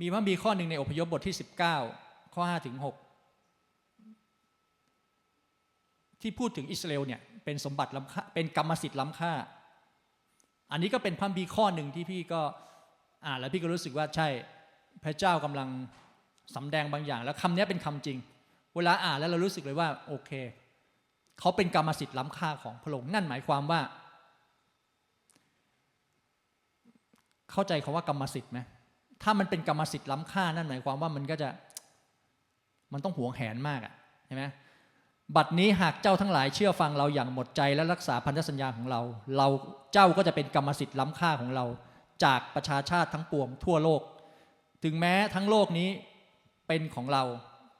มีพระมีข้อหนึ่งในอพยพบทที่ 19 ข้อ5ถึง6ที่พูดถึงอิสราเอลเนี่ยเป็นสมบัติล้ำค่าเป็นกรรมสิทธิ์ล้ำค่า อันนี้ก็เป็นพระคัมภีข้อหนึ่งที่พี่ก็อ่านแล้วพี่ก็รู้สึกว่าใช่พระเจ้ากำลังสำแดงบางอย่าง แล้วคำนี้เป็นคำจริง เวลาอ่านแล้วเรารู้สึกเลยว่าโอเคเขาเป็นกรรมสิทธิ์ล้ำค่าของพระองค์นั่นหมายความว่า เข้าใจคาว่ากรรมสิทธิ์ไหม ถ้ามันเป็นกรรมสิทธิ์ล้ำค่านั่นหมายความว่ามันก็จะมันต้องหวงแหนมากอะใช่ไหมบัดนี้หากเจ้าทั้งหลายเชื่อฟังเราอย่างหมดใจและรักษาพันธสัญญาของเรา เราเจ้าก็จะเป็นกรรมสิทธิ์ล้ำค่าของเรา จากประชาชาติทั้งปวงทั่วโลก ถึงแม้ทั้งโลกนี้เป็นของเรา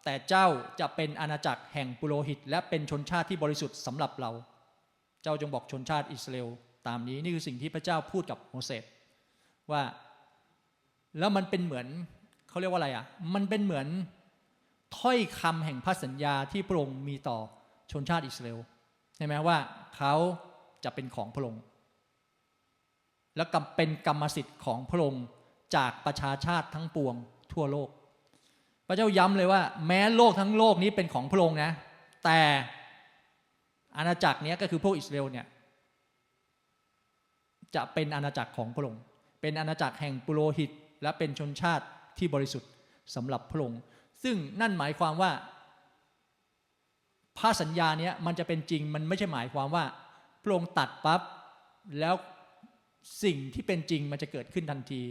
แต่เจ้าจะเป็นอาณาจักรแห่งปุโรหิต และเป็นชนชาติที่บริสุทธิ์สำหรับเรา เจ้าจงบอกชนชาติอิสราเอลตามนี้นี่คือสิ่งที่พระเจ้าพูดกับโมเสสว่า แล้วมันเป็นเหมือนเขาเรียกว่าอะไรอะ มันเป็นเหมือนถ้อยคำแห่งพระสัญญาที่พระองค์มีต่อชนชาติอิสราเอลใช่ไหมว่าเขาจะเป็นของพระองค์ และเป็นกรรมสิทธิ์ของพระองค์จากประชาชาติทั้งปวงทั่วโลก พระเจ้าย้ำเลยว่า แม้โลกทั้งโลกนี้เป็นของพระองค์นะ แต่อาณาจักรนี้ก็คือพวกอิสราเอลเนี่ยจะเป็นอาณาจักรของพระองค์ เป็นอาณาจักรแห่งปุโรหิต และเป็นชนชาติที่บริสุทธิ์สำหรับพระองค์ ซึ่งนั่นหมายความว่าพระสัญญาเนี้ยมันจะเป็นจริงมันไม่ใช่หมายความว่าพระองค์ตัดปั๊บแล้วสิ่งที่เป็นจริงมันจะเกิดขึ้นทันที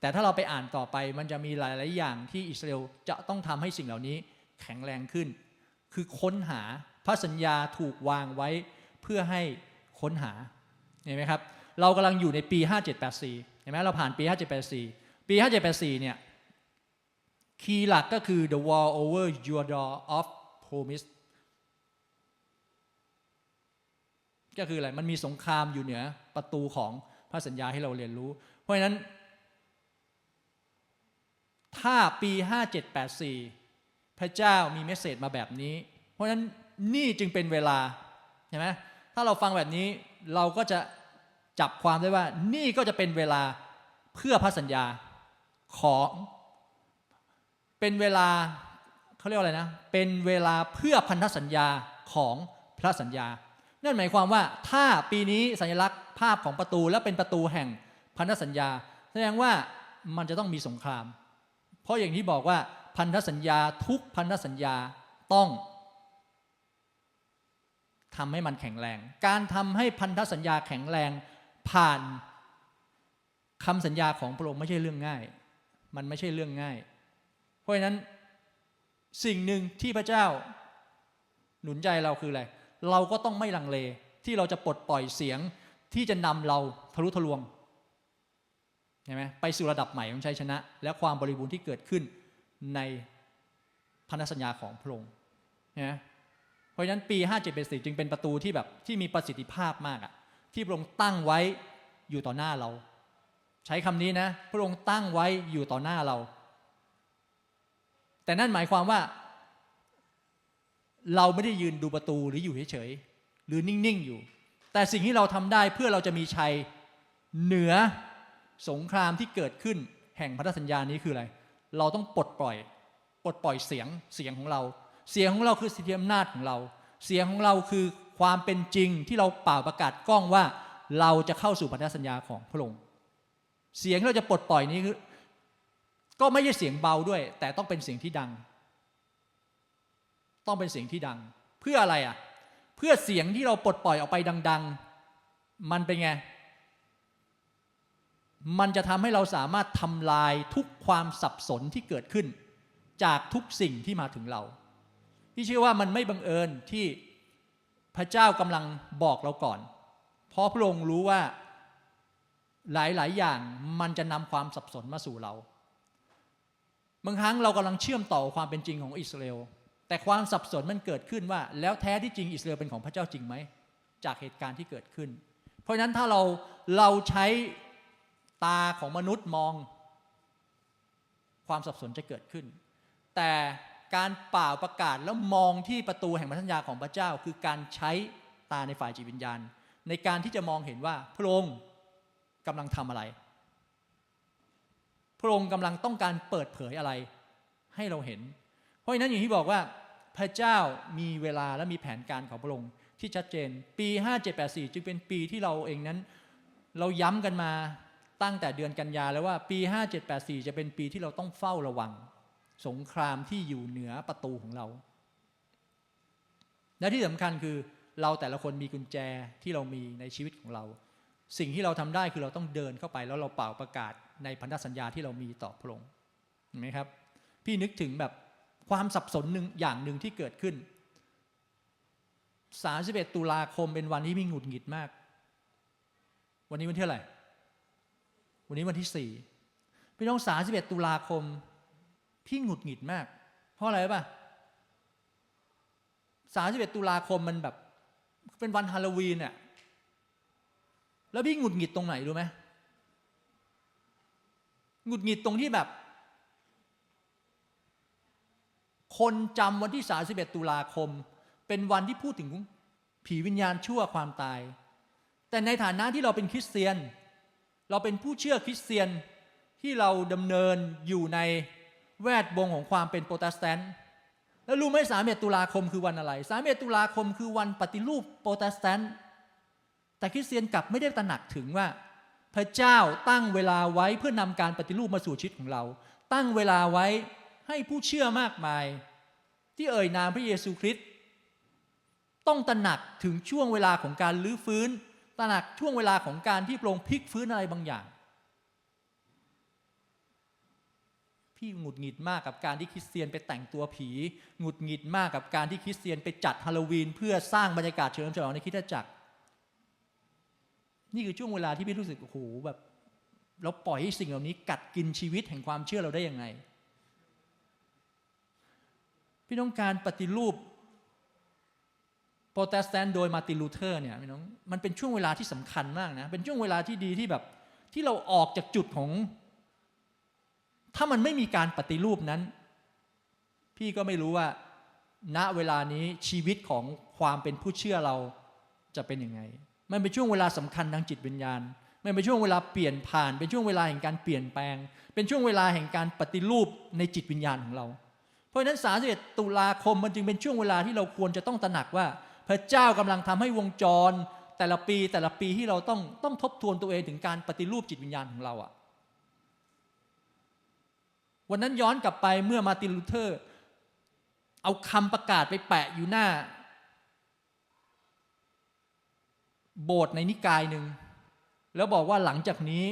แต่ถ้าเราไปอ่านต่อไปมันจะมีหลาย ๆ อย่างที่อิสราเอลจะต้องทำให้สิ่งเหล่านี้แข็งแรงขึ้น คือค้นหาพระสัญญาถูกวางไว้เพื่อให้ค้นหาเห็นไหมครับ เรากำลังอยู่ในปี 5784 เห็นไหมเราผ่านปี 5784 ปี 5784 เนี่ย คีย์หลักก็คือ the wall over your door of promise ก็คืออะไร มันมีสงครามอยู่เหนือประตูของพระสัญญาให้เราเรียนรู้ เพราะฉะนั้น ถ้าปี 5784 พระเจ้ามีเมสเซจมาแบบนี้ เพราะฉะนั้นนี่จึงเป็นเวลาเห็นไหมถ้าเราฟังแบบนี้เราก็จะจับความได้ว่านี่ก็จะเป็นเวลา เพื่อพระสัญญาของเป็นเวลาเขาเรียกว่าอะไรนะ เป็นเวลาเพื่อพันธสัญญาของพระสัญญา นั่นหมายความว่าถ้าปีนี้สัญลักษณ์ภาพของประตูและเป็นประตูแห่งพันธสัญญา แสดงว่ามันจะต้องมีสงคราม เพราะอย่างที่บอกว่าพันธสัญญาทุกพันธสัญญาต้องทำให้มันแข็งแรง การทำให้พันธสัญญาแข็งแรงผ่าน คำสัญญาของพระองค์ไม่ใช่เรื่องง่าย มันไม่ใช่เรื่องง่าย เพราะฉะนั้นสิ่งหนึ่งที่พระเจ้า หนุนใจเราคืออะไร เราก็ต้องไม่ลังเลที่เราจะปลดปล่อยเสียงที่จะนำเราทะลุทะลวงใช่ไหมไปสู่ระดับใหม่ของชัยชนะ และความบริบูรณ์ที่เกิดขึ้นในพันธสัญญาของพระองค์นะเพราะฉะนั้นปี 5784จึงเป็นประตูที่แบบที่มีประสิทธิภาพมากอะที่พระองค์ตั้งไว้อยู่ต่อหน้าเรา ใช้คำนี้นะ พระองค์ตั้งไว้อยู่ต่อหน้าเรา แต่นั่นหมายความว่า เราไม่ได้ยืนดูประตูหรืออยู่เฉยๆหรือนิ่งๆอยู่ แต่สิ่งที่เราทำได้เพื่อเราจะมีชัยเหนือสงครามที่เกิดขึ้นแห่งพันธสัญญานี้คืออะไร เราต้องปลดปล่อย ปลดปล่อยเสียงเสียงของเรา เสียงของเราคือสิทธิอำนาจของเรา เสียงของเราคือความเป็นจริงที่เราเป่าประกาศกล้องว่า เราจะเข้าสู่พันธสัญญาของพระองค์ เสียงที่เราจะปลดปล่อยนี้คือก็ไม่ใช่เสียงเบาด้วย แต่ต้องเป็นเสียงที่ดัง ต้องเป็นเสียงที่ดัง เพื่ออะไรอะ เพื่อเสียงที่เราปลดปล่อยออกไปดัง ๆ มันเป็นไง มันจะทำให้เราสามารถทำลายทุกความสับสนที่เกิดขึ้น จากทุกสิ่งที่มาถึงเราพี่เชื่อว่ามันไม่บังเอิญที่พระเจ้ากำลังบอกเราก่อน เพราะพระองค์รู้ว่า หลายๆ อย่างมันจะนำความสับสนมาสู่เรา บางครั้งเรากำลังเชื่อมต่อความเป็นจริงของอิสราเอล แต่ความสับสนมันเกิดขึ้นว่า แล้วแท้ที่จริงอิสราเอลเป็นของพระเจ้าจริงไหม จากเหตุการณ์ที่เกิดขึ้น เพราะฉะนั้นถ้าเราเราใช้ตาของมนุษย์มอง ความสับสนจะเกิดขึ้น แต่การเป่าประกาศแล้วมองที่ประตูแห่งพันธสัญญาของพระเจ้า คือการใช้ตาในฝ่ายจิตวิญญาณ ในการที่จะมองเห็นว่าพระองค์ กำลังทำอะไร พระองค์กำลังต้องการเปิดเผยอะไร ให้เราเห็น เพราะฉะนั้นอย่างที่บอกว่าพระเจ้ามีเวลาและมีแผนการของพระองค์ที่ชัดเจน ปี 5784 จึงเป็นปีที่เราเองนั้น เราย้ำกันมาตั้งแต่เดือนกันยาแล้วว่าปี 5784 จะเป็นปีที่เราต้องเฝ้าระวัง สงครามที่อยู่เหนือประตูของเรา และที่สำคัญคือเราแต่ละคนมีกุญแจที่เรามีในชีวิตของเรา สิ่งที่เราทำได้คือเราต้องเดินเข้าไปแล้วเราเป่าประกาศในพันธสัญญาที่เรามีต่อพระองค์เห็นไหมครับ พี่นึกถึงแบบความสับสนหนึ่งอย่างหนึ่งที่เกิดขึ้น 31 ตุลาคมเป็นวันที่พี่หงุดหงิดมาก วันนี้วันที่อะไหรวันนี้วันที่สี่พี่น้อง 31 ตุลาคม พี่หงุดหงิดมาก เพราะอะไรป่ะ 31 ตุลาคมมันแบบเป็นวันฮาโลวีนอะ แล้วพี่หงุดหงิดตรงไหนรู้ไหมหงุดหงิดตรงที่แบบ คนจำวันที่ 31 ตุลาคม เป็นวันที่พูดถึงผีวิญญาณชั่วความตาย แต่ในฐานะที่เราเป็นคริสเตียน เราเป็นผู้เชื่อคริสเตียนที่เราดำเนินอยู่ในแวดวงของความเป็นโปรเตสแตนต์แล้วรู้ไหมสามเอ็ดตุลาคมคือวันอะไรสามเอ็ดตุลาคมคือวันปฏิรูปโปรเตสแตนต์ แต่คริสเตียนกลับไม่ได้ตระหนักถึงว่า พระเจ้าตั้งเวลาไว้เพื่อนำการปฏิรูปมาสู่ชีวิตของเรา ตั้งเวลาไว้ให้ผู้เชื่อมากมาย ที่เอ่ยนามพระเยซูคริสต์ต้องตระหนักถึงช่วงเวลาของการลื้อฟื้น ตระหนักช่วงเวลาของการที่พระองค์พลิกฟื้นอะไรบางอย่าง พี่หงุดหงิดมากกับการที่คริสเตียนไปแต่งตัวผี หงุดหงิดมากกับการที่คริสเตียนไปจัดฮาโลวีน เพื่อสร้างบรรยากาศเฉลิมฉลองในคริสตจักร นี่คือช่วงเวลาที่พี่รู้สึกโอ้โหแบบเราปล่อยให้สิ่งเหล่านี้กัดกินชีวิตแห่งความเชื่อเราได้ยังไง พี่น้องการปฏิรูปโปรเตสแตนต์โดยมาร์ตินลูเธอร์เนี่ยพี่น้องมันเป็นช่วงเวลาที่สำคัญมากนะเป็นช่วงเวลาที่ดีที่แบบที่เราออกจากจุดของ ถ้ามันไม่มีการปฏิรูปนั้น พี่ก็ไม่รู้ว่า ณเวลานี้ชีวิตของความเป็นผู้เชื่อเราจะเป็นยังไง มันเป็นช่วงเวลาสำคัญทางจิตวิญญาณ มันเป็นช่วงเวลาเปลี่ยนผ่าน เป็นช่วงเวลาแห่งการเปลี่ยนแปลง เป็นช่วงเวลาแห่งการปฏิรูปในจิตวิญญาณของเรา เพราะฉะนั้น 31 ตุลาคมมันจึงเป็นช่วงเวลาที่เราควรจะต้องตระหนักว่า พระเจ้ากำลังทำให้วงจร แต่ละปีแต่ละปีที่เราต้องต้องทบทวนตัวเองถึงการปฏิรูปจิตวิญญาณของเราอะวันนั้นย้อนกลับไปเมื่อมาตินลูเทอร์ เอาคำประกาศไปแปะอยู่หน้า โบสถ์ในนิกายหนึ่งแล้วบอกว่าหลังจากนี้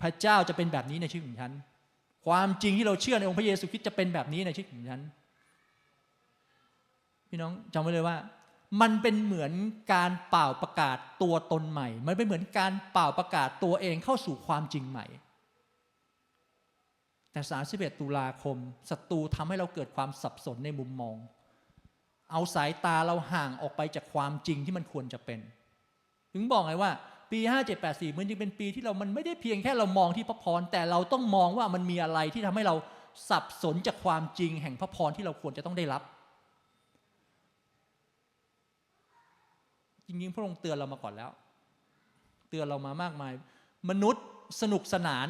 พระเจ้าจะเป็นแบบนี้ในชีวิตของฉัน ความจริงที่เราเชื่อในองค์พระเยซูคริสต์จะเป็นแบบนี้ในชีวิตของฉัน พี่น้องจำไว้เลยว่า มันเป็นเหมือนการเป่าประกาศตัวตนใหม่ มันเป็นเหมือนการเป่าประกาศตัวเองเข้าสู่ความจริงใหม่ แต่ 31 ตุลาคมศัตรูทำให้เราเกิดความสับสนในมุมมอง เอาสายตาเราห่างออกไปจากความจริงที่มันควรจะเป็น ถึงบอกไงว่าปี 5784 มันจึงเป็นปีที่เรามันไม่ได้เพียงแค่เรามองที่พระพร แต่เราต้องมองว่ามันมีอะไรที่ทำให้เราสับสนจากความจริงแห่งพระพรที่เราควรจะต้องได้รับ จริงๆ พระองค์เตือนเรามาก่อนแล้ว เตือนเรามามากมาย มนุษย์สนุกสนาน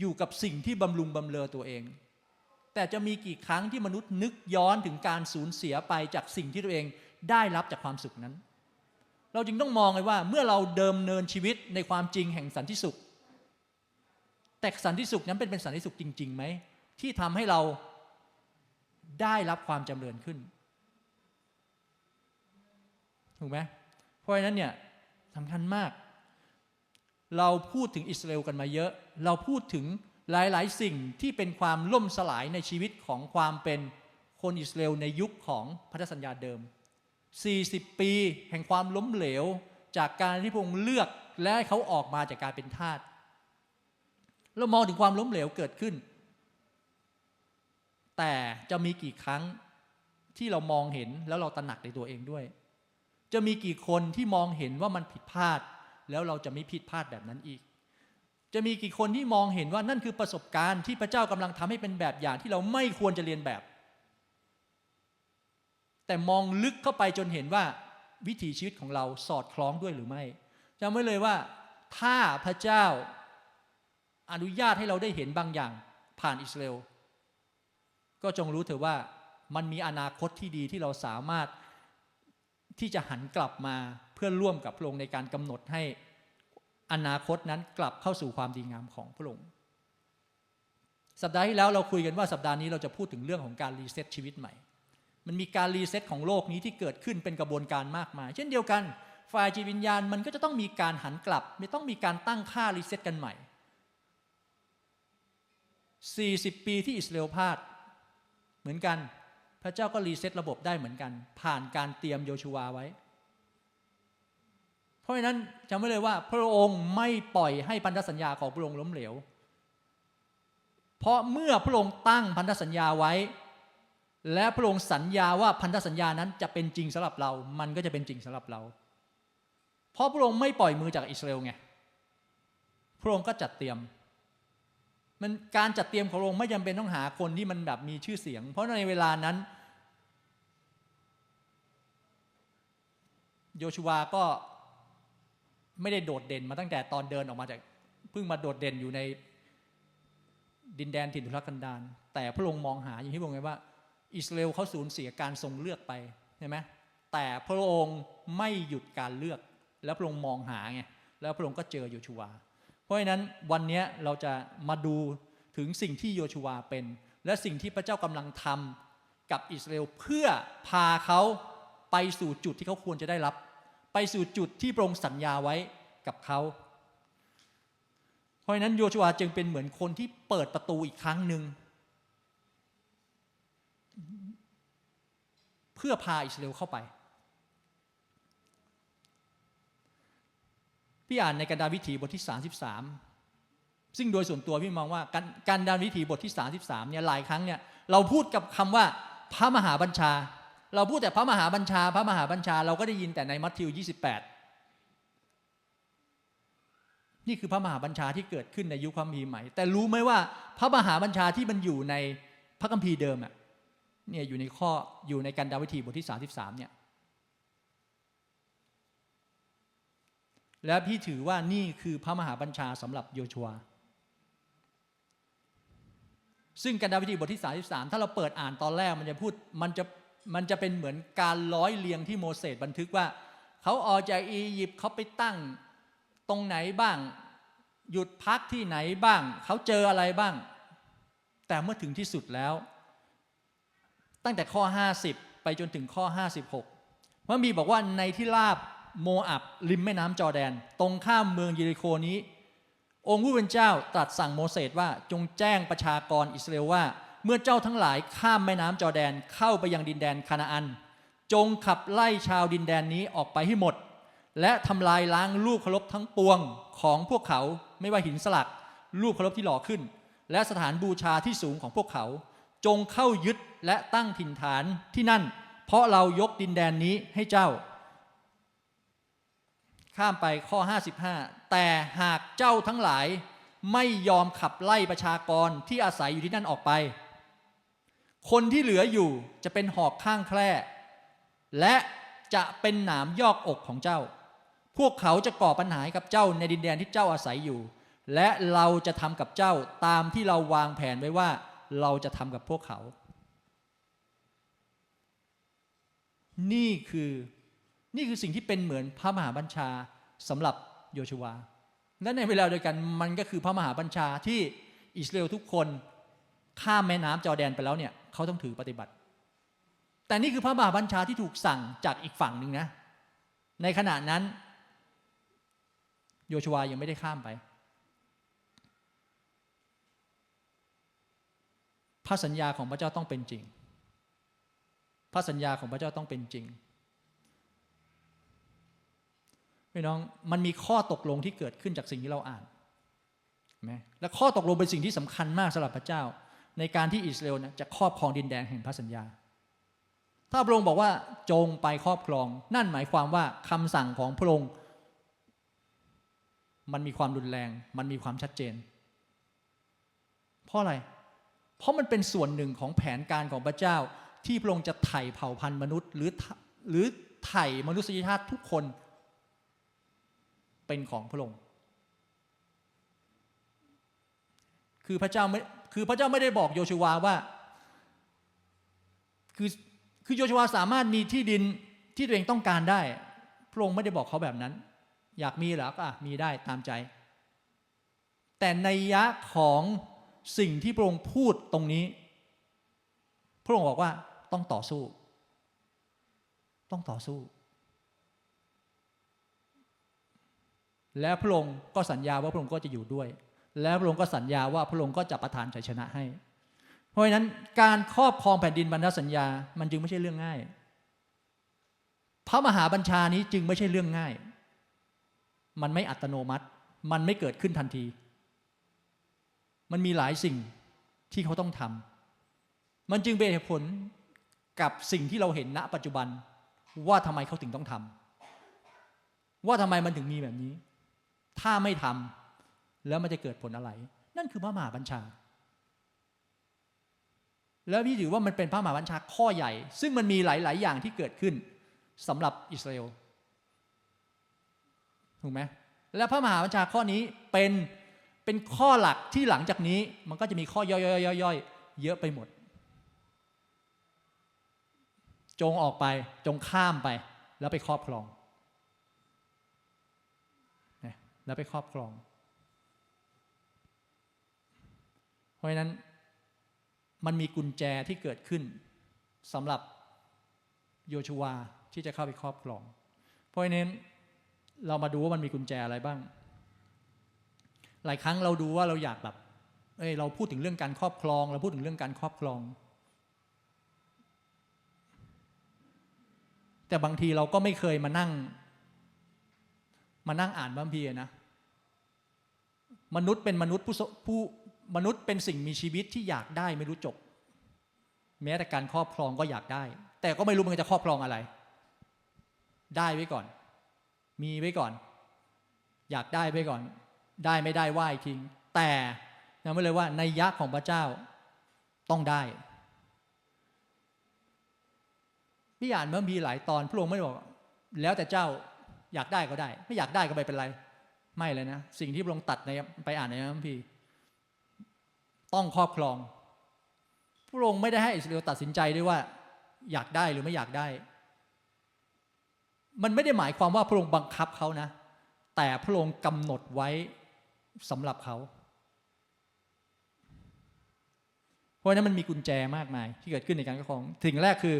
อยู่กับสิ่งที่บำรุงบำเรอตัวเอง แต่จะมีกี่ครั้งที่มนุษย์นึกย้อนถึงการสูญเสียไปจากสิ่งที่ตัวเองได้รับจากความสุขนั้น เราจึงต้องมองเลยว่าเมื่อเราเดิมเนินชีวิตในความจริงแห่งสันติสุข แต่สันติสุขนั้นเป็นเป็นสันติสุขจริงๆไหมที่ทำให้เราได้รับความจำเริญขึ้น ถูกไหมเพราะฉะนั้นเนี่ยสำคัญมาก เราพูดถึงอิสราเอลกันมาเยอะ เราพูดถึงหลายๆ สิ่งที่เป็นความล่มสลายในชีวิตของความเป็นคนอิสราเอลในยุคของพันธสัญญาเดิม 40 ปีแห่งความล้มเหลว จากการที่พระองค์เลือกและให้เขาออกมาจากการเป็นทาสเรามองถึงความล้มเหลวเกิดขึ้น แต่จะมีกี่ครั้งที่เรามองเห็นแล้วเราตระหนักในตัวเองด้วย จะมีกี่คนที่มองเห็นว่ามันผิดพลาด แล้วเราจะไม่ผิดพลาดแบบนั้นอีก จะมีกี่คนที่มองเห็นว่านั่นคือประสบการณ์ที่พระเจ้ากำลังทำให้เป็นแบบอย่างที่เราไม่ควรจะเรียนแบบ แต่มองลึกเข้าไปจนเห็นว่าวิถีชีวิตของเราสอดคล้องด้วยหรือไม่จำไว้เลยว่า ถ้าพระเจ้าอนุญาตให้เราได้เห็นบางอย่างผ่านอิสราเอลก็จงรู้เถอะว่ามันมีอนาคตที่ดีที่เราสามารถที่จะหันกลับมาเพื่อร่วมกับพระองค์ในการกำหนดให้อนาคตนั้นกลับเข้าสู่ความดีงามของพระองค์สัปดาห์ที่แล้วเราคุยกันว่าสัปดาห์นี้เราจะพูดถึงเรื่องของการรีเซ็ตชีวิตใหม่ มันมีการรีเซ็ตของโลกนี้ที่เกิดขึ้นเป็นกระบวนการมากมาย เช่นเดียวกัน ฝ่ายจิตวิญญาณมันก็จะต้องมีการหันกลับไม่ต้องมีการตั้งค่ารีเซ็ตกันใหม่ 40 ปีที่อิสราเอลพลาดเหมือนกัน พระเจ้าก็รีเซ็ตระบบได้เหมือนกัน ผ่านการเตรียมโยชูวาไว้ เพราะฉะนั้นจำไว้เลยว่า พระองค์ไม่ปล่อยให้พันธสัญญาของพระองค์ล้มเหลว เพราะเมื่อพระองค์ตั้งพันธสัญญาไว้ และพระองค์สัญญาว่าพันธสัญญานั้นจะเป็นจริงสำหรับเรา มันก็จะเป็นจริงสำหรับเรา เพราะพระองค์ไม่ปล่อยมือจากอิสราเอลไง พระองค์ก็จัดเตรียม มันการจัดเตรียมของพระองค์ไม่จำเป็นต้องหาคนที่มันแบบมีชื่อเสียง เพราะในเวลานั้น โยชูวาก็ไม่ได้โดดเด่นมาตั้งแต่ตอนเดินออกมาจากเพิ่งมาโดดเด่นอยู่ในดินแดนถิ่นทุรกันดารแต่พระองค์มองหาอย่างที่บอกไงว่า อิสราเอลเขาสูญเสียการทรงเลือกไปใช่ไหมแต่พระองค์ไม่หยุดการเลือก แล้วพระองค์มองหาไงแล้วพระองค์ก็เจอโยชูวา เพราะฉะนั้นวันนี้เราจะมาดูถึงสิ่งที่โยชูวาเป็น และสิ่งที่พระเจ้ากำลังทำกับอิสราเอลเพื่อพาเขาไปสู่จุดที่เขาควรจะได้รับ ไปสู่จุดที่พระองค์สัญญาไว้กับเขาเพราะฉะนั้นโยชูวาจึงเป็นเหมือนคนที่เปิดประตูอีกครั้งหนึ่ง เพื่อพาอิสราเอลเข้าไป พี่อ่านในกันดาวิถีบทที่ 33 ซึ่งโดยส่วนตัวพี่มองว่าการการดาวิถีบทที่ 33เนี่ยหลายครั้งเนี่ยเราพูดกับคำว่าพระมหาบัญชา เราพูดแต่พระมหาบัญชา พระมหาบัญชา เราก็ได้ยินแต่ในมัทธิว 28 นี่คือพระมหาบัญชาที่เกิดขึ้นในยุคพระคัมภีร์ใหม่ แต่รู้ไหมว่าพระมหาบัญชาที่มันอยู่ในพระคัมภีร์เดิมอะ เนี่ยอยู่ในข้ออยู่ในกันดาวิถีบทที่ 33เนี่ยและพี่ถือว่านี่คือพระมหาบัญชาสำหรับโยชัว ซึ่งกันดาวิธีบทที่ 33 ถ้าเราเปิดอ่านตอนแรกมันจะพูดมันจะมันจะเป็นเหมือนการร้อยเรียงที่โมเสสบันทึกว่า เขาออกจากอียิปต์เขาไปตั้งตรงไหนบ้าง หยุดพักที่ไหนบ้าง เขาเจออะไรบ้าง แต่เมื่อถึงที่สุดแล้ว ตั้งแต่ข้อ 50 ไปจนถึงข้อ 56ว่ามีบอกว่าในที่ราบโมอับริมแม่น้ำจอแดน ตรงข้ามเมืองเยริโคนี้ องค์ผู้เป็นเจ้าตรัสสั่งโมเสสว่าจงแจ้งประชากรอิสราเอลว่า เมื่อเจ้าทั้งหลายข้ามแม่น้ำจอแดนเข้าไปยังดินแดนคานาอัน จงขับไล่ชาวดินแดนนี้ออกไปให้หมด และทำลายล้างลูกเคารพทั้งปวงของพวกเขาไม่ว่าหินสลักลูกเคารพที่หล่อขึ้น และสถานบูชาที่สูงของพวกเขา จงเข้ายึดและตั้งถิ่นฐานที่นั่น เพราะเรายกดินแดนนี้ให้เจ้า ข้ามไปข้อ 55 แต่หากเจ้าทั้งหลายไม่ยอมขับไล่ประชากรที่อาศัยอยู่ที่นั่นออกไป คนที่เหลืออยู่จะเป็นหอกข้างแคร่และจะเป็นหนามยอกอกของเจ้า พวกเขาจะก่อปัญหาให้กับเจ้าในดินแดนที่เจ้าอาศัยอยู่ และเราจะทำกับเจ้าตามที่เราวางแผนไว้ว่า เราจะทำกับพวกเขา นี่คือนี่คือสิ่งที่เป็นเหมือนพระมหาบัญชาสำหรับโยชวา และในเวลาเดียวกันมันก็คือพระมหาบัญชาที่อิสราเอลทุกคนข้ามแม่น้ำจอแดนไปแล้วเนี่ยเขาต้องถือปฏิบัติ แต่นี่คือพระมหาบัญชาที่ถูกสั่งจากอีกฝั่งหนึ่งนะ ในขณะนั้น โยชวายังไม่ได้ข้ามไป พระสัญญาของพระเจ้าต้องเป็นจริง พระสัญญาของพระเจ้าต้องเป็นจริงพี่น้องมันมีข้อตกลงที่เกิดขึ้นจากสิ่งที่เราอ่านไหมและข้อตกลงเป็นสิ่งที่สำคัญมากสำหรับพระเจ้า ในการที่อิสราเอลจะครอบครองดินแดนแห่งพระสัญญา ถ้าพระองค์บอกว่าจงไปครอบครอง นั่นหมายความว่าคำสั่งของพระองค์มันมีความรุนแรง มันมีความชัดเจน เพราะอะไร เพราะมันเป็นส่วนหนึ่งของแผนการของพระเจ้า ที่พระองค์จะไถ่เผ่าพันธุ์มนุษย์ หรือหรือไถ่มนุษยชาติทุกคนเป็นของพระองค์ คือพระเจ้าไม่คือพระเจ้าไม่ได้บอกโยชูวาว่า คือคือโยชูวาสามารถมีที่ดินที่ตัวเองต้องการได้ พระองค์ไม่ได้บอกเขาแบบนั้น อยากมีหรอก็อะมีได้ตามใจ แต่ในยะของ สิ่งที่พระองค์พูดตรงนี้ พระองค์บอกว่าต้องต่อสู้ ต้องต่อสู้ และพระองค์ก็สัญญาว่าพระองค์ก็จะอยู่ด้วย และพระองค์ก็สัญญาว่าพระองค์ก็จะประทานชัยชนะให้ เพราะฉะนั้นการครอบครองแผ่นดินบรรดสัญญา มันจึงไม่ใช่เรื่องง่าย พระมหาบัญชานี้จึงไม่ใช่เรื่องง่าย มันไม่อัตโนมัติ มันไม่เกิดขึ้นทันที มันมีหลายสิ่งที่เขาต้องทำมันจึงเป็นเหตุผลกับสิ่งที่เราเห็นณปัจจุบันว่าทำไมเขาถึงต้องทำว่าทำไมมันถึงมีแบบนี้ ถ้าไม่ทำแล้วมันจะเกิดผลอะไร นั่นคือพระมหาบัญชา แล้วพี่ถือว่ามันเป็นพระมหาบัญชาข้อใหญ่ ซึ่งมันมีหลาย ๆ อย่างที่เกิดขึ้นสำหรับอิสราเอลถูกไหมและพระมหาบัญชาข้อนี้เป็น เป็นข้อหลักที่หลังจากนี้ มันก็จะมีข้อย่อยๆๆๆเยอะไปหมด จงออกไปจงข้ามไป แล้วไปครอบครองแล้วไปครอบครอง เพราะฉะนั้นมันมีกุญแจที่เกิดขึ้นสำหรับโยชูวที่จะเข้าไปครอบครอง เพราะฉะนั้นเรามาดูว่ามันมีกุญแจอะไรบ้าง หลายครั้งเราดูว่าเราอยากแบบเอ้ยเราพูดถึงเรื่องการครอบครอง เราพูดถึงเรื่องการครอบครอง แต่บางทีเราก็ไม่เคยมานั่ง มานั่งอ่านบัมพีร์นะมนุษย์เป็นมนุษย์ผู้ผู้มนุษย์เป็นสิ่งมีชีวิตที่อยากได้ไม่รู้จบ แม้แต่การครอบครองก็อยากได้ แต่ก็ไม่รู้มันจะครอบครองอะไร ได้ไว้ก่อน มีไว้ก่อน อยากได้ไว้ก่อน ได้ไม่ได้ว่าอีกทิ้งแต่ยังไม่เลยว่าในยักษ์ของพระเจ้าต้องได้พี่อ่านเมื่อมีหลายตอนพระองค์ไม่ได้บอก แล้วแต่เจ้าอยากได้ก็ได้ ไม่อยากได้ก็ไม่เป็นไร ไม่เลยนะ สิ่งที่พระองค์ตัดในไปอ่านในพระคัมภีร์ต้องครอบครอง พระองค์ไม่ได้ให้อิสราเอลตัดสินใจด้วยว่า อยากได้หรือไม่อยากได้ มันไม่ได้หมายความว่าพระองค์บังคับเขานะ แต่พระองค์กำหนดไว้ สำหรับเขา เพราะฉะนั้นมันมีกุญแจมากมาย ที่เกิดขึ้นในการครอบครองสิ่งแรกคือ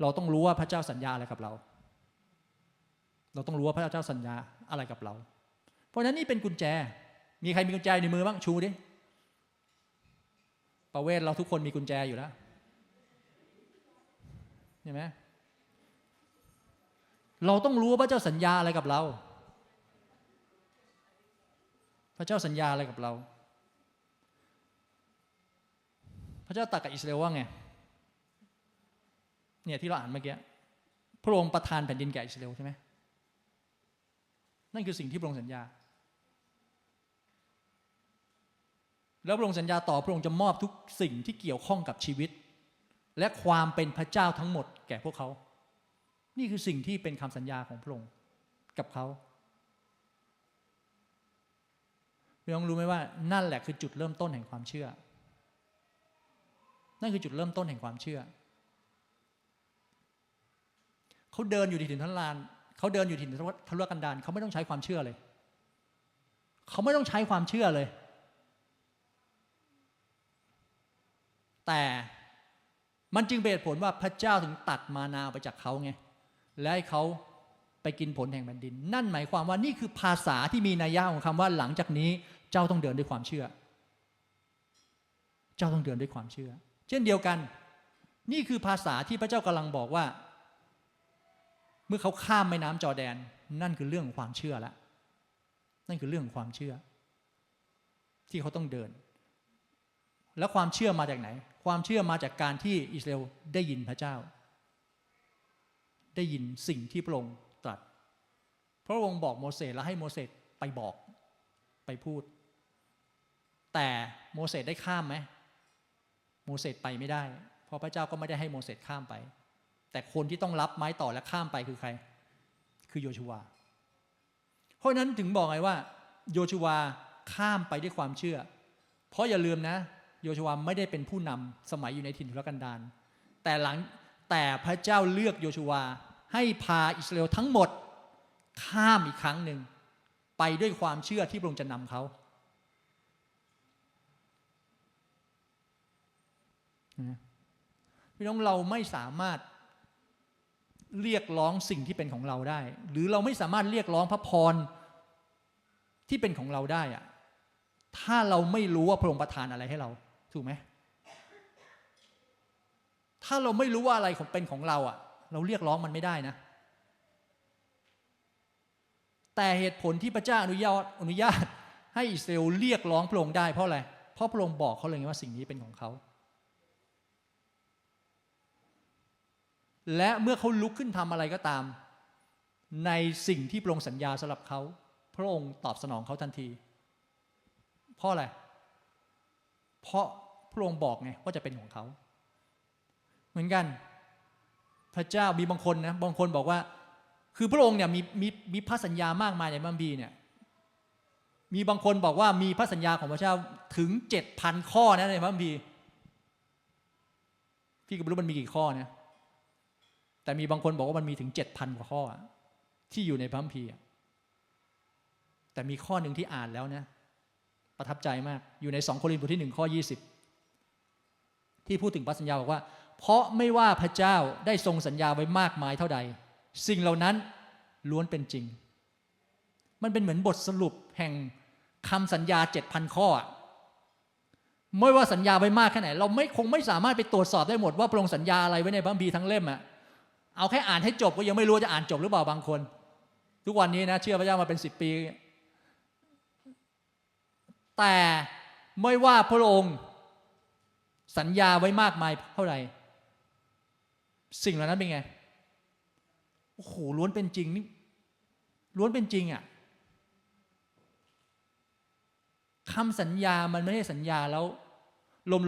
เราต้องรู้ว่าพระเจ้าสัญญาอะไรกับเรา เราต้องรู้ว่าพระเจ้าสัญญาอะไรกับเรา เพราะฉะนั้นนี่เป็นกุญแจ มีใครมีกุญแจในมือบ้างชูดิประเวศเราทุกคนมีกุญแจอยู่แล้วเห็นไหมเราต้องรู้ว่าพระเจ้าสัญญาอะไรกับเรา พระเจ้าสัญญาอะไรกับเรา พระเจ้าตรัสกับอิสราเอลว่าไง เนี่ยที่เราอ่านเมื่อกี้ พระองค์ประทานแผ่นดินแก่อิสราเอลใช่ไหม นั่นคือสิ่งที่พระองค์สัญญา แล้วพระองค์สัญญาต่อพระองค์จะมอบทุกสิ่งที่เกี่ยวข้องกับชีวิต และความเป็นพระเจ้าทั้งหมดแก่พวกเขา นี่คือสิ่งที่เป็นคำสัญญาของพระองค์กับเขา พี่น้องรู้ไหมว่านั่นแหละคือจุดเริ่มต้นแห่งความเชื่อ นั่นคือจุดเริ่มต้นแห่งความเชื่อ เขาเดินอยู่ที่ถิ่นทุรานเขาเดินอยู่ถิ่นทุรกันดารเขาไม่ต้องใช้ความเชื่อเลย เขาไม่ต้องใช้ความเชื่อเลย แต่มันจึงเป็นผลว่าพระเจ้าถึงตัดมานาไปจากเขาไง และให้เขาไปกินผลแห่งแผ่นดิน นั่นหมายความว่านี่คือภาษาที่มีนัยยะของคำว่าหลังจากนี้ เจ้าต้องเดินด้วยความเชื่อ เจ้าต้องเดินด้วยความเชื่อ เช่นเดียวกัน นี่คือภาษาที่พระเจ้ากำลังบอกว่า เมื่อเขาข้ามแม่น้ำจอแดน นั่นคือเรื่องความเชื่อแล้วนั่นคือเรื่องของความเชื่อ ที่เขาต้องเดิน แล้วความเชื่อมาจากไหน ความเชื่อมาจากการที่อิสราเอลได้ยินพระเจ้า ได้ยินสิ่งที่พระองค์ตรัสพระองค์บอกโมเสสแล้วให้โมเสสไปบอกไปพูด แต่โมเสสได้ข้ามไหมโมเสสไปไม่ได้ เพราะพระเจ้าก็ไม่ได้ให้โมเสสข้ามไป แต่คนที่ต้องรับไม้ต่อและข้ามไปคือใคร คือโยชูวา เพราะนั้นถึงบอกไงว่า โยชูวาข้ามไปด้วยความเชื่อ เพราะอย่าลืมนะ โยชัวาไม่ได้เป็นผู้นำสมัยอยู่ในถิ่นทุรกันดารแต่หลังแต่พระเจ้าเลือกโยชัวาให้พาอิสราเอลทั้งหมดข้ามอีกครั้งหนึ่งไปด้วยความเชื่อที่พระองค์จะนำเขา พี่น้องเราไม่สามารถเรียกร้องสิ่งที่เป็นของเราได้ หรือเราไม่สามารถเรียกร้องพระพรที่เป็นของเราได้อะถ้าเราไม่รู้ว่าพระองค์ประทานอะไรให้เรา ถูกไหมถ้าเราไม่รู้ว่าอะไรของเป็นของเราอะ่ะ เราเรียกร้องมันไม่ได้นะ แต่เหตุผลที่พระเจ้าอนุญาตอนุญาต ให้อิสราเอลเรียกร้องพระองค์ได้เพราะอะไร เพราะพระองค์บอกเขาเลยไงว่าสิ่งนี้เป็นของเขา และเมื่อเขาลุกขึ้นทำอะไรก็ตาม ในสิ่งที่พระองค์สัญญาสำหรับเขา พระองค์ตอบสนองเขาทันที เพราะอะไร เพราะพระองค์บอกไงว่าจะเป็นของเขา เหมือนกัน พระเจ้ามีบางคนนะบางคนบอกว่า คือพระองค์เนี่ยมีมีมีพระสัญญามากมายในบัมพีเนี่ยมีบางคนบอกว่ามีพระสัญญาของพระเจ้าถึงเจ็ดพันข้อนะในพระคัมภีร์พี่ก็ไม่รู้มันมีกี่ข้อนะ แต่มีบางคนบอกว่ามันมีถึงเจ็ดพันกว่าข้อ ที่อยู่ในพระคัมภีร์แต่มีข้อหนึ่งที่อ่านแล้วนะประทับใจมากอยู่ในสองโครินธ์บทที่หนึ่งข้อยี่สิบที่พูดถึงพระสัญญาบอกว่า เพราะไม่ว่าพระเจ้าได้ทรงสัญญาไว้มากมายเท่าใด สิ่งเหล่านั้นล้วนเป็นจริง มันเป็นเหมือนบทสรุปแห่งคำสัญญาเจ็ดพันข้อไม่ว่าสัญญาไว้มากแค่ไหน เราไม่คงไม่สามารถไปตรวจสอบได้หมดว่าพระองค์สัญญาอะไรไว้ในพระคัมภีร์ทั้งเล่มอะ เอาแค่อ่านให้จบก็ยังไม่รู้จะอ่านจบหรือเปล่าบางคน ทุกวันนี้นะเชื่อพระเจ้ามาเป็นสิบปี แต่ไม่ว่าพระองค์สัญญาไว้มากมายเท่าไหร่ สิ่งเหล่านั้นเป็นไงโอ้โหล้วนเป็นจริงนี่ล้วนเป็นจริงอะ่ะคำสัญญามันไม่ได้สัญญาแล้ว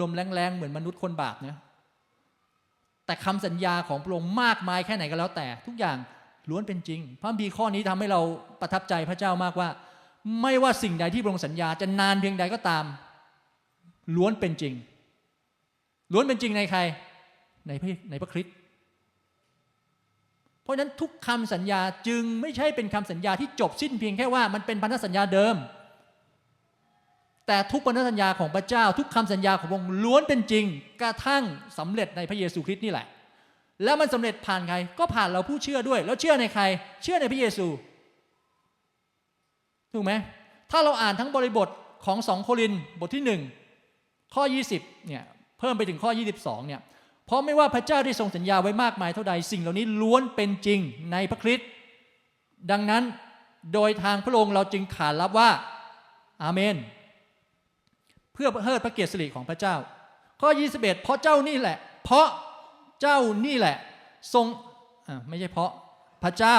ลมๆแรงๆเหมือนมนุษย์คนบาปนะ แต่คำสัญญาของพระองค์มากมายแค่ไหนก็แล้วแต่ ทุกอย่างล้วนเป็นจริง พระบีข้อนี้ทำให้เราประทับใจพระเจ้ามากว่า ไม่ว่าสิ่งใดที่พระองค์สัญญาจะนานเพียงใดก็ตาม ล้วนเป็นจริง ล้วนเป็นจริงในใคร ในพระในพระคริสต์เพราะฉะนั้นทุกคำสัญญาจึงไม่ใช่เป็นคำสัญญาที่จบสิ้นเพียงแค่ว่ามันเป็นพันธสัญญาเดิม แต่ทุกพันธสัญญาของพระเจ้า ทุกคำสัญญาของพระองค์ล้วนเป็นจริง กระทั่งสำเร็จในพระเยซูคริสต์นี่แหละ แล้วมันสำเร็จผ่านใครก็ผ่านเราผู้เชื่อด้วย แล้วเชื่อในใคร เชื่อในพระเยซู ถูกไหมถ้าเราอ่านทั้งบริบทของสองโครินบทที่หนึ่งข้อ 20เนี่ยเพิ่มไปถึงข้อ 22เนี่ยเพราะไม่ว่าพระเจ้าได้ทรงสัญญาไว้มากมายเท่าใดสิ่งเหล่านี้ล้วนเป็นจริงในพระคริสต์ดังนั้นโดยทางพระองค์เราจึงขานรับว่าอาเมน พื่อเพิดพระเกียรติสิริของพระเจ้า ข้อ 21 เพราะเจ้านี่แหละ เพราะเจ้านี่แหละ ทรงไม่ใช่เพราะพระเจ้า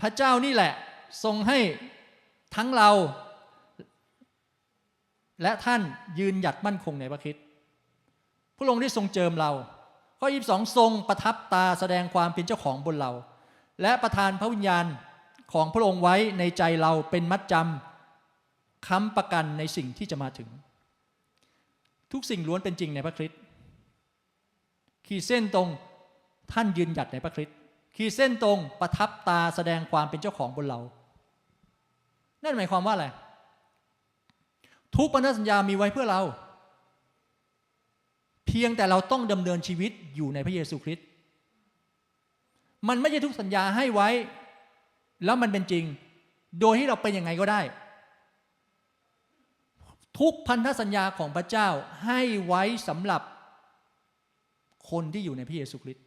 พระเจ้านี่แหละ ทรงให้ทั้งเรา และท่านยืนหยัดมั่นคงในพระคิดพระองค์ได้ทรงเจิมเรา ข้อ 22 ทรงประทับตาแสดงความเป็นเจ้าของบนเรา และประทานพระวิญญาณของพระองค์ไว้ในใจเราเป็นมัดจำ ค้ำประกันในสิ่งที่จะมาถึง ทุกสิ่งล้วนเป็นจริงในพระคริสต์ขีดเส้นตรงท่านยืนหยัดในพระคริสต์ขีดเส้นตรงประทับตาแสดงความเป็นเจ้าของบนเรา นั่นหมายความว่าอะไรทุกพันธสัญญามีไว้เพื่อเรา เพียงแต่เราต้องดำเนินชีวิตอยู่ในพระเยซูคริสต์มันไม่ใช่ทุกสัญญาให้ไว้ แล้วมันเป็นจริง โดยที่เราเป็นยังไงก็ได้ ทุกพันธสัญญาของพระเจ้าให้ไว้สำหรับคนที่อยู่ในพระเยซูคริสต์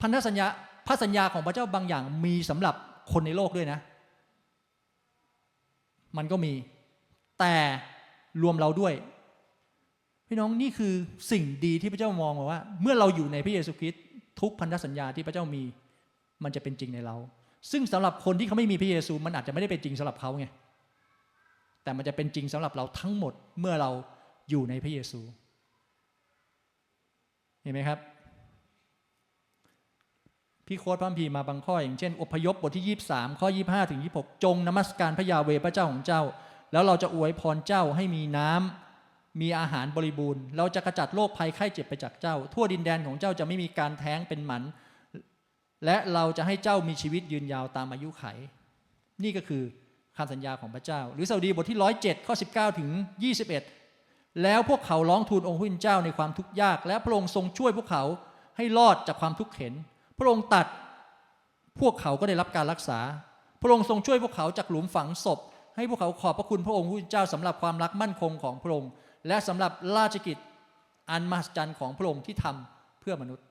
พันธสัญญาพระสัญญาของพระเจ้าบางอย่างมีสำหรับคนในโลกด้วยนะ มันก็มี แต่รวมเราด้วย พี่น้องนี่คือสิ่งดีที่พระเจ้ามองว่า เมื่อเราอยู่ในพระเยซูคริสต์ทุกพันธสัญญาที่พระเจ้ามี มันจะเป็นจริงในเรา ซึ่งสำหรับคนที่เขาไม่มีพระเยซู มันอาจจะไม่ได้เป็นจริงสำหรับเขาไง แต่มันจะเป็นจริงสำหรับเราทั้งหมดเมื่อเราอยู่ในพระเยซู เห็นไหมครับ พี่โค้ดพระคัมภีร์มาบางข้ออย่างเช่น อพยพบทที่ 23 ข้อ 25 ถึง 26 จงนมัสการพระยาเวพระเจ้าของเจ้า แล้วเราจะอวยพรเจ้าให้มีน้ำมีอาหารบริบูรณ์ เราจะกระจัดโรคภัยไข้เจ็บไปจากเจ้า ทั่วดินแดนของเจ้าจะไม่มีการแท้งเป็นหมัน และเราจะให้เจ้ามีชีวิตยืนยาวตามอายุไข นี่ก็คือ คำสัญญาของพระเจ้า หรือสดีบทที่ 107ข้อ19 ถึง 21 แล้วพวกเขาร้องทูลองค์พระเจ้าในความทุกข์ยาก และพระองค์ทรงช่วยพวกเขาให้รอดจากความทุกข์เข็น พระองค์ตัดพวกเขาก็ได้รับการรักษา พระองค์ทรงช่วยพวกเขาจากหลุมฝังศพ ให้พวกเขาขอบพระคุณพระองค์ผู้เจ้าสำหรับความรักมั่นคงของพระองค์ และสำหรับราชกิจอันมหัศจรรย์ของพระองค์ที่ทำเพื่อมนุษย์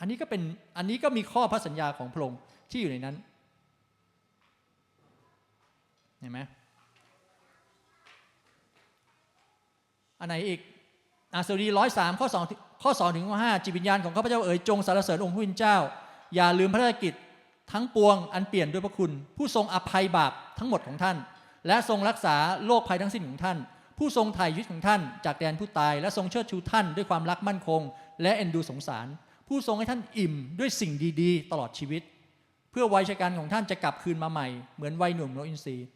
อันนี้ก็เป็นอันนี้ก็มีข้อพระสัญญาของพระองค์ที่อยู่ในนั้น เห็นไหมอันไหนอีกอาสดีร้อยสามข้อสองข้อสองถึงข้อห้าจิตวิญญาณของข้าพเจ้าเอ๋ยจงสรรเสริญองค์ผู้เป็นเจ้า อย่าลืมพระราชกิจทั้งปวงอันเปลี่ยนด้วยพระคุณ ผู้ทรงอภัยบาปทั้งหมดของท่าน และทรงรักษาโรคภัยทั้งสิ้นของท่าน ผู้ทรงไถ่ชีวิตของท่าน จากแดนผู้ตาย และทรงเชิดชูท่านด้วยความรักมั่นคง และเอ็นดูสงสาร ผู้ทรงให้ท่านอิ่มด้วยสิ่งดีๆ ตลอดชีวิต เพื่อวัยชะกันของท่านจะกลับคืนมาใหม่เหมือนวัยหนุ่มโนอินทรีย์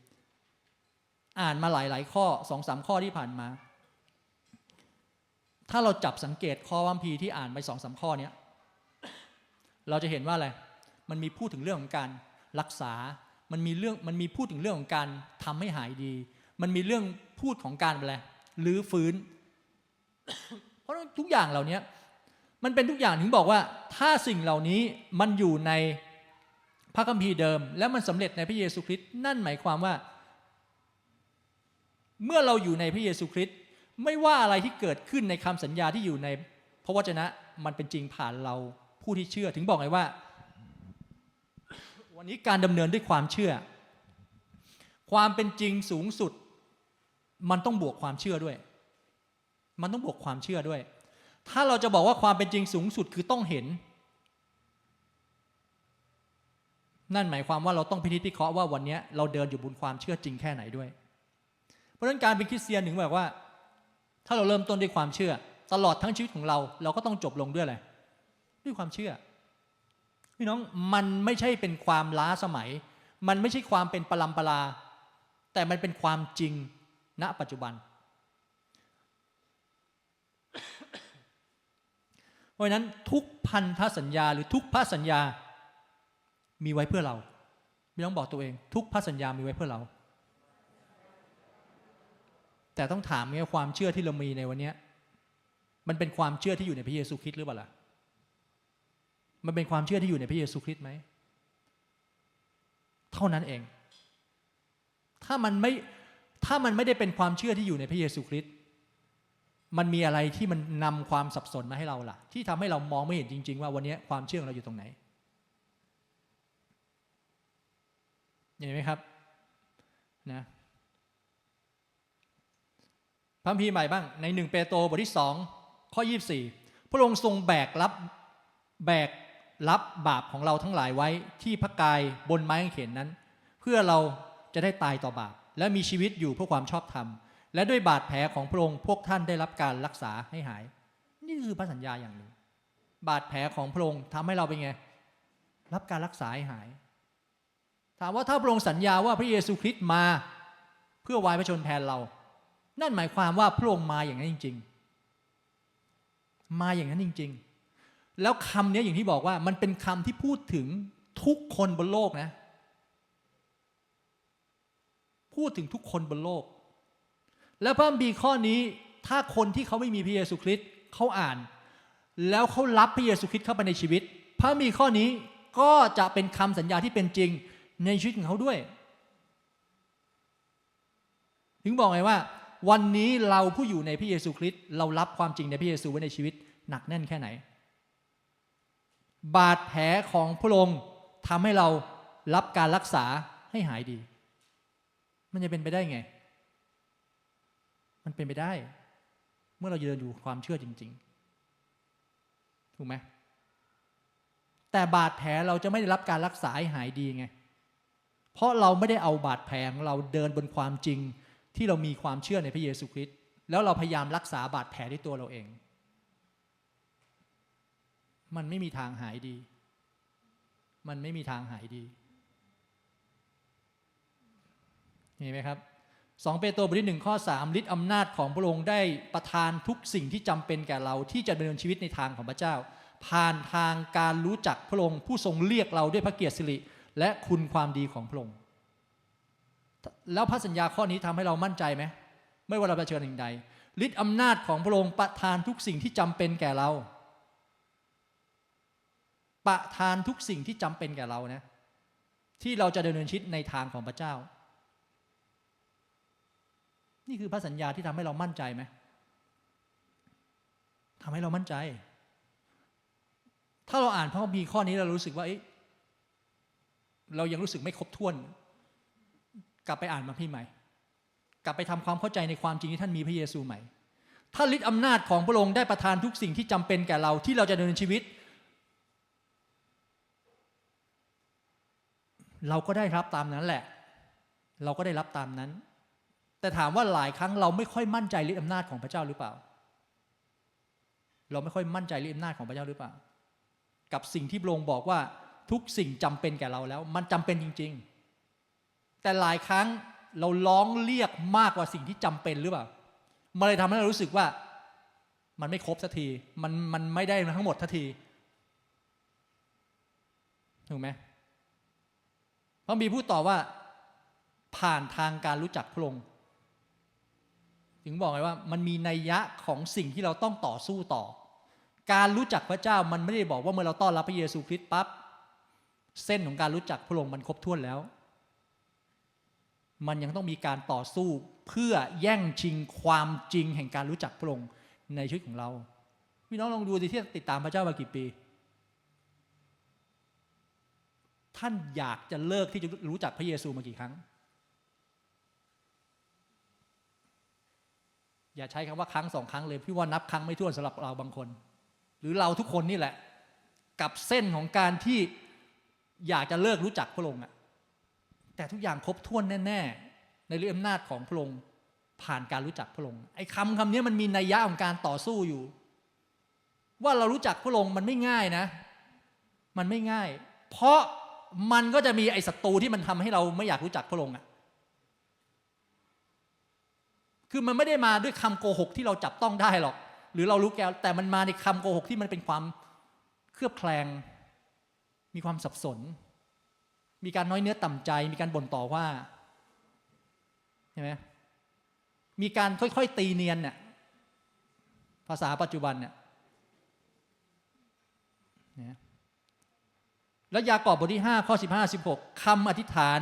อ่านมาหลาย ๆ ข้อสองสามข้อที่ผ่านมา ถ้าเราจับสังเกตข้อวัมพีที่อ่านไปสองสามข้อเนี้ยเราจะเห็นว่าอะไร มันมีพูดถึงเรื่องของการรักษา มันมีเรื่อง มันมีพูดถึงเรื่องของการทำให้หายดี มันมีเรื่องพูดของการอะไรหรือฟื้น เพราะทุกอย่างเหล่านี้มันเป็นทุกอย่างถึงบอกว่า ถ้าสิ่งเหล่านี้มันอยู่ในพระคัมภีร์เดิม และมันสำเร็จในพระเยซูคริสต์นั่นหมายความว่า เมื่อเราอยู่ในพระเยซูคริสต์ไม่ว่าอะไรที่เกิดขึ้นในคำสัญญาที่อยู่ในพระวจนะมันเป็นจริงผ่านเราผู้ที่เชื่อ ถึงบอกไงว่า วันนี้การดำเนินด้วยความเชื่อ ความเป็นจริงสูงสุด มันต้องบวกความเชื่อด้วย มันต้องบวกความเชื่อด้วย ถ้าเราจะบอกว่าความเป็นจริงสูงสุดคือต้องเห็น นั่นหมายความว่าเราต้องพินิจพิเคราะห์ว่าวันนี้เราเดินอยู่บนความเชื่อจริงแค่ไหนด้วย ราะฉะนั้นการเป็นคริสเตียนถึงแบบว่า ถ้าเราเริ่มต้นด้วยความเชื่อ ตลอดทั้งชีวิตของเรา เราก็ต้องจบลงด้วยอะไรด้วยความเชื่อพี่น้องมันไม่ใช่เป็นความล้าสมัย มันไม่ใช่ความเป็นปรำปราแต่มันเป็นความจริงณปัจจุบัน เพราะฉะนั้นทุกพันธสัญญาหรือทุกพระสัญญามีไว้เพื่อเราพี่น้องบอกตัวเอง ทุกพระสัญญามีไว้เพื่อเรา แต่ต้องถามไงความเชื่อที่เรามีในวันนี้มันเป็นความเชื่อที่อยู่ในพระเยซูคริสต์หรือเปล่าล่ะมันเป็นความเชื่อที่อยู่ในพระเยซูคริสต์ไหมเท่านั้นเอง ถ้ามันไม่ถ้ามันไม่ได้เป็นความเชื่อที่อยู่ในพระเยซูคริสต์มันมีอะไรที่มันนำความสับสนมาให้เราล่ะ ที่ทำให้เรามองไม่เห็นจริง ๆ ว่าวันนี้ความเชื่อของเราอยู่ตรงไหนเห็นไหมครับนะ พระคัมภีใหม่บ้างในหนึ่งเปโตรบทที่สองข้อ 24 พระองค์ทรงแบกรับแบกรับบาปของเราทั้งหลายไว้ที่พระกายบนไม้กางเขนนั้น เพื่อเราจะได้ตายต่อบาป และมีชีวิตอยู่เพื่อความชอบธรรม และด้วยบาดแผลของพระองค์พวกท่านได้รับการรักษาให้หาย นี่คือพระสัญญาอย่างหนึ่ง บาดแผลของพระองค์ทำให้เราเป็นไง รับการรักษาให้หาย ถามว่าถ้าพระองค์สัญญาว่าพระเยซูคริสต์มา เพื่อวายพระชนแทนเรา นั่นหมายความว่าพระองค์มาอย่างนั้นจริง ๆ มาอย่างนั้นจริง ๆ แล้วคำนี้อย่างที่บอกว่ามันเป็นคำที่พูดถึงทุกคนบนโลกนะ พูดถึงทุกคนบนโลก แล้วพระคัมภีข้อนี้ถ้าคนที่เขาไม่มีพระเยซูคริสต์เขาอ่าน แล้วเขารับพระเยซูคริสต์เข้าไปในชีวิต พระมีข้อนี้ก็จะเป็นคำสัญญาที่เป็นจริงในชีวิตของเขาด้วย ถึงบอกไงว่า วันนี้เราผู้อยู่ในพระเยซูคริสต์เรารับความจริงในพระเยซูไว้ในชีวิตหนักแน่นแค่ไหน บาดแผลของพระองค์ทำให้เรารับการรักษาให้หายดี มันจะเป็นไปได้ไง มันเป็นไปได้ เมื่อเราเดินอยู่ความเชื่อจริง ๆ ถูกไหมแต่บาดแผลเราจะไม่ได้รับการรักษาให้หายดีไง เพราะเราไม่ได้เอาบาดแผลของเราเดินบนความจริง ที่เรามีความเชื่อในพระเยซูคริสต์แล้วเราพยายามรักษาบาดแผลด้วยตัวเราเอง มันไม่มีทางหายดี มันไม่มีทางหายดีเห็นไหมครับสองเปโตรบทที่หนึ่งข้อสามฤทธิอำนาจของพระองค์ได้ประทานทุกสิ่งที่จำเป็นแก่เราที่จะดำเนินชีวิตในทางของพระเจ้า ผ่านทางการรู้จักพระองค์ผู้ทรงเรียกเราด้วยพระเกียรติสิริและคุณความดีของพระองค์ แล้วพระสัญญาข้อนี้ทำให้เรามั่นใจไหมไม่ว่าเราจะเชิญสิ่งใดฤทธิอำนาจของพระองค์ประทานทุกสิ่งที่จำเป็นแก่เรา ประทานทุกสิ่งที่จำเป็นแก่เรานะที่เราจะดำเนินชีวิตในทางของพระเจ้า นี่คือพระสัญญาที่ทำให้เรามั่นใจไหมทำให้เรามั่นใจ ถ้าเราอ่านพระคัมภีร์ข้อนี้เรารู้สึกว่าเรายังรู้สึกไม่ครบถ้วน กลับไปอ่านมาพี่ใหม่ กลับไปทำความเข้าใจในความจริงที่ท่านมีพระเยซูใหม่ ถ้าฤทธิ์อำนาจของพระองค์ได้ประทานทุกสิ่งที่จำเป็นแก่เราที่เราจะดำเนินชีวิต เราก็ได้รับตามนั้นแหละ เราก็ได้รับตามนั้น แต่ถามว่าหลายครั้งเราไม่ค่อยมั่นใจฤทธิ์อำนาจของพระเจ้าหรือเปล่า เราไม่ค่อยมั่นใจฤทธิ์อำนาจของพระเจ้าหรือเปล่า กับสิ่งที่พระองค์บอกว่าทุกสิ่งจำเป็นแก่เราแล้ว มันจำเป็นจริง ๆ แต่หลายครั้งเราร้องเรียกมากกว่าสิ่งที่จำเป็นหรือเปล่ามันเลยทำให้เรารู้สึกว่า มันไม่ครบสักทีมันมันไม่ได้ทั้งหมดทัทีถูกไหมพระบีพูดต่อว่า ผ่านทางการรู้จักพระองค์ถึงบอกไงว่า มันมีนัยยะของสิ่งที่เราต้องต่อสู้ต่อ การรู้จักพระเจ้ามันไม่ได้บอกว่าเมื่อเราต้อนรับพระเยซูคริสต์ปั๊บเส้นของการรู้จักพระองค์มันครบถ้วนแล้ว มันยังต้องมีการต่อสู้เพื่อแย่งชิงความจริงแห่งการรู้จักพระองค์ในชีวิตของเราพี่น้องลองดูดิที่ติดตามพระเจ้ามากี่ปี ท่านอยากจะเลิกที่จะรู้จักพระเยซูมากี่ครั้ง อย่าใช้คำว่าครั้งสองครั้งเลยพี่ว่านับครั้งไม่ถ้วนสำหรับเราบางคน หรือเราทุกคนนี่แหละ กับเส้นของการที่อยากจะเลิกรู้จักพระองค์อะ แต่ทุกอย่างครบถ้วนแน่ ๆ ในเรื่องอำนาจของพระองค์ผ่านการรู้จักพระองค์ไอ้คำคำนี้มันมีนัยยะของการต่อสู้อยู่ ว่าเรารู้จักพระองค์มันไม่ง่ายนะ มันไม่ง่าย เพราะมันก็จะมีไอ้ศัตรูที่มันทำให้เราไม่อยากรู้จักพระองค์อะคือมันไม่ได้มาด้วยคำโกหกที่เราจับต้องได้หรอก หรือเรารู้แก้แต่มันมาในคำโกหกที่มันเป็นความเคลือบแคลง มีความสับสน มีการน้อยเนื้อต่ำใจ มีการบ่นต่อว่าเห็นไหมมีการค่อยๆตีเนียนเนี่ยภาษาปัจจุบันเนี่ยแล้วยากอบบทที่ 5 ข้อ 15 16คำอธิษฐาน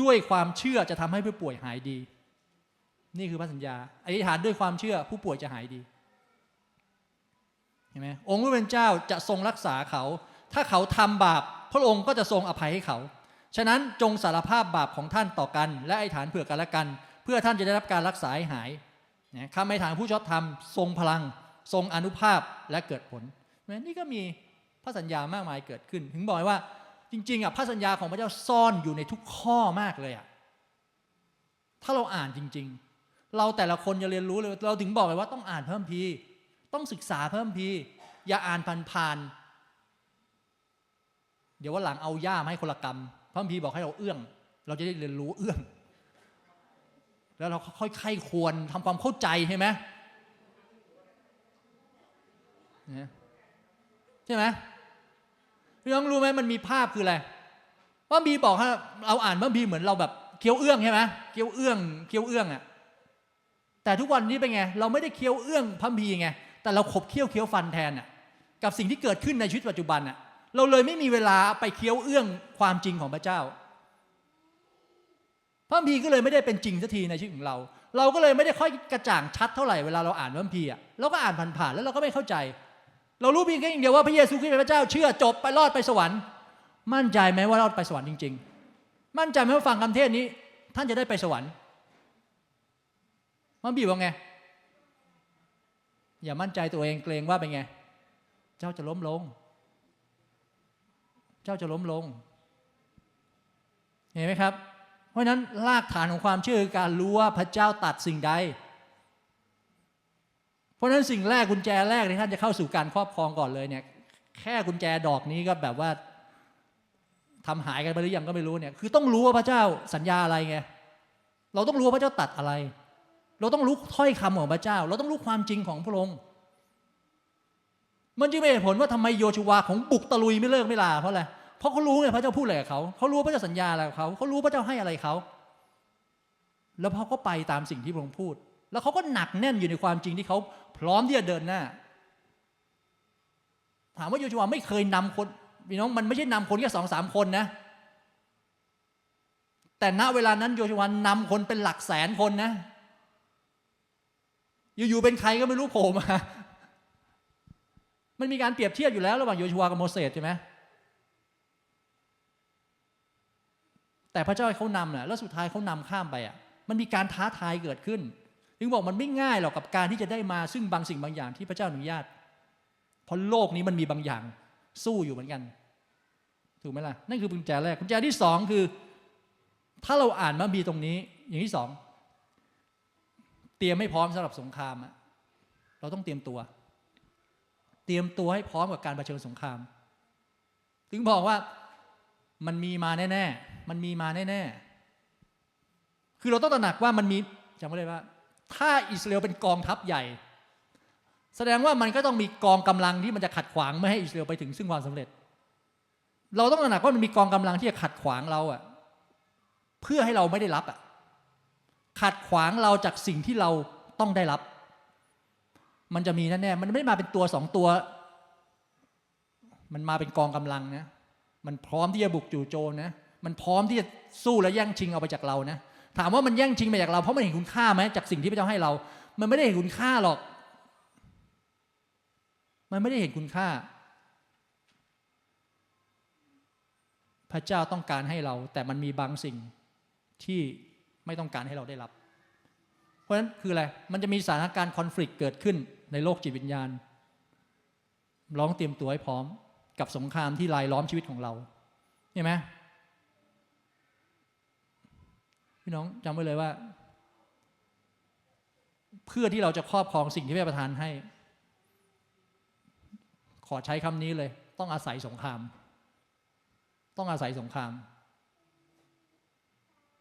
ด้วยความเชื่อจะทำให้ผู้ป่วยหายดี นี่คือพระสัญญาอธิษฐานด้วยความเชื่อผู้ป่วยจะหายดีเห็นไหมองค์พระเป็นเจ้าจะทรงรักษาเขา ถ้าเขาทำบาป พระองค์ก็จะทรงอภัยให้เขา ฉะนั้นจงสารภาพบาปของท่านต่อกัน และไอธิษฐานเผื่อกันและกัน เพื่อท่านจะได้รับการรักษาให้หายนะคำอธิษฐานผู้ชอบธรรมทรงพลัง ทรงอนุภาพและเกิดผลนี่ก็มีพระสัญญามากมายเกิดขึ้น ถึงบอกว่าจริงๆอะพระสัญญาของพระเจ้าซ่อนอยู่ในทุกข้อมากเลยอะถ้าเราอ่านจริง ๆ เราแต่ละคนจะเรียนรู้เลยเราถึงบอกเลยว่าต้องอ่านเพิ่มพีต้องศึกษาเพิ่มพีอย่าอ่านผ่านๆเดี๋ยวว่าหลังเอาย่ามาให้คนละกรรม พระพีบอกให้เราเอื้อง เราจะได้เรียนรู้เอื้อง แล้วเราค่อยๆไข้ควรทำความเข้าใจใช่ไหมใช่ไหมพี่น้องรู้ไหมมันมีภาพคืออะไรว่าบีบอกให้เราอ่านว่าบีเหมือนเราแบบเคี้ยวเอื้องใช่ไหมเคี้ยวเอื้องเคี้ยวเอื้องอะแต่ทุกวันนี้เป็นไง เราไม่ได้เคี้ยวเอื้องพัมพีไงแต่เราขบเคี้ยวเคี้ยวฟันแทนอะกับสิ่งที่เกิดขึ้นในชีวิตปัจจุบันอะ เราเลยไม่มีเวลาไปเคี้ยวเอื้องความจริงของพระเจ้าพัมพีก็เลยไม่ได้เป็นจริงสักทีในชีวิตของเรา เราก็เลยไม่ได้ค่อยกระจ่างชัดเท่าไหร่เวลาเราอ่านพัมพีอะเราก็อ่านผ่านๆแล้วเราก็ไม่เข้าใจ เรารู้เพียงแค่อย่างเดียวว่าพระเยซูคริสต์เป็นพระเจ้าเชื่อจบไปรอดไปสวรรค์ มั่นใจไหมว่ารอดไปสวรรค์จริง ๆ มั่นใจไหมว่าฟังคำเทศนี้ ท่านจะได้ไปสวรรค์มันบีบว่าไงอย่ามั่นใจตัวเองเกรงว่าเป็นไง เจ้าจะล้มลง เจ้าจะล้มลง เห็นไหมครับ เพราะนั้นรากฐานของความเชื่อคือการรู้ว่าพระเจ้าตัดสิ่งใด เพราะฉะนั้นสิ่งแรกกุญแจแรกที่ท่านจะเข้าสู่การครอบครองก่อนเลยเนี่ยแค่กุญแจดอกนี้ก็แบบว่าทำหายกันไปหรือยังก็ไม่รู้เนี่ย คือต้องรู้ว่าพระเจ้าสัญญาอะไรไงเราต้องรู้ว่าพระเจ้าตัดอะไร เราต้องรู้ถ้อยคำของพระเจ้า เราต้องรู้ความจริงของพระองค์ มันจึงเป็นเหตุผลว่าทำไมโยชูวาของบุกตะลุยไม่เลิกไม่ลาเพราะอะไรเพราะเขารู้ไงพระเจ้าพูดอะไรกับเขาเขารู้พระเจ้าสัญญาอะไรกับเขาเขารู้พระเจ้าให้อะไรเขาแล้วเขาก็ไปตามสิ่งที่พระองค์พูด แล้วเขาก็หนักแน่นอยู่ในความจริงที่เขาพร้อมที่จะเดินหน้า ถามว่าโยชูวาไม่เคยนำคนพี่น้องมันไม่ใช่นำคนแค่สองสามคนนะ แต่ณเวลานั้นโยชูวานำคนเป็นหลักแสนคนนะ อยู่ๆเป็นใครก็ไม่รู้โผล่มา มันมีการเปรียบเทียบอยู่แล้วระหว่างโยชูวกับโมเสสใช่ไหมแต่พระเจ้าให้เขานำแหละแล้วสุดท้ายเขานำข้ามไปอะ มันมีการท้าทายเกิดขึ้น ถึงบอกมันไม่ง่ายหรอกกับการที่จะได้มาซึ่งบางสิ่งบางอย่างที่พระเจ้าอนุญาต เพราะโลกนี้มันมีบางอย่างสู้อยู่เหมือนกัน ถูกไหมล่ะ นั่นคือกุญแจแรกกุญแจที่สองคือ ถ้าเราอ่านมาบีตรงนี้ อย่างที่สองเตรียมให้พร้อมสำหรับสงครามอะเราต้องเตรียมตัว เตรียมตัวให้พร้อมกับการเผชิญสงคราม ถึงบอกว่ามันมีมาแน่ๆ มันมีมาแน่ๆ คือเราต้องตระหนักว่ามันมีจำไว้เลยว่า ถ้าอิสราเอลเป็นกองทัพใหญ่ แสดงว่ามันก็ต้องมีกองกำลังที่มันจะขัดขวางไม่ให้อิสราเอลไปถึงซึ่งความสำเร็จ เราต้องตระหนักว่ามันมีกองกำลังที่จะขัดขวางเราอะเพื่อให้เราไม่ได้รับอะขัดขวางเราจากสิ่งที่เราต้องได้รับ มันจะมีแน่ๆมันไม่ได้มาเป็นตัวสองตัว มันมาเป็นกองกำลังนะ มันพร้อมที่จะบุกจู่โจมนะ มันพร้อมที่จะสู้และแย่งชิงเอาไปจากเรานะ ถามว่ามันแย่งชิงไปจากเราเพราะมันเห็นคุณค่าไหมจากสิ่งที่พระเจ้าให้เรา มันไม่ได้เห็นคุณค่าหรอก มันไม่ได้เห็นคุณค่า พระเจ้าต้องการให้เรา แต่มันมีบางสิ่งที่ไม่ต้องการให้เราได้รับ เพราะฉะนั้นคืออะไร มันจะมีสถานการณ์คอน FLICT เกิดขึ้น ในโลกจิตวิญญาณร้องเตรียมตัวให้พร้อม กับสงครามที่ลายล้อมชีวิตของเราเห็นไหมพี่น้องจำไว้เลยว่า เพื่อที่เราจะครอบครองสิ่งที่พระประทานให้ ขอใช้คำนี้เลย ต้องอาศัยสงคราม ต้องอาศัยสงคราม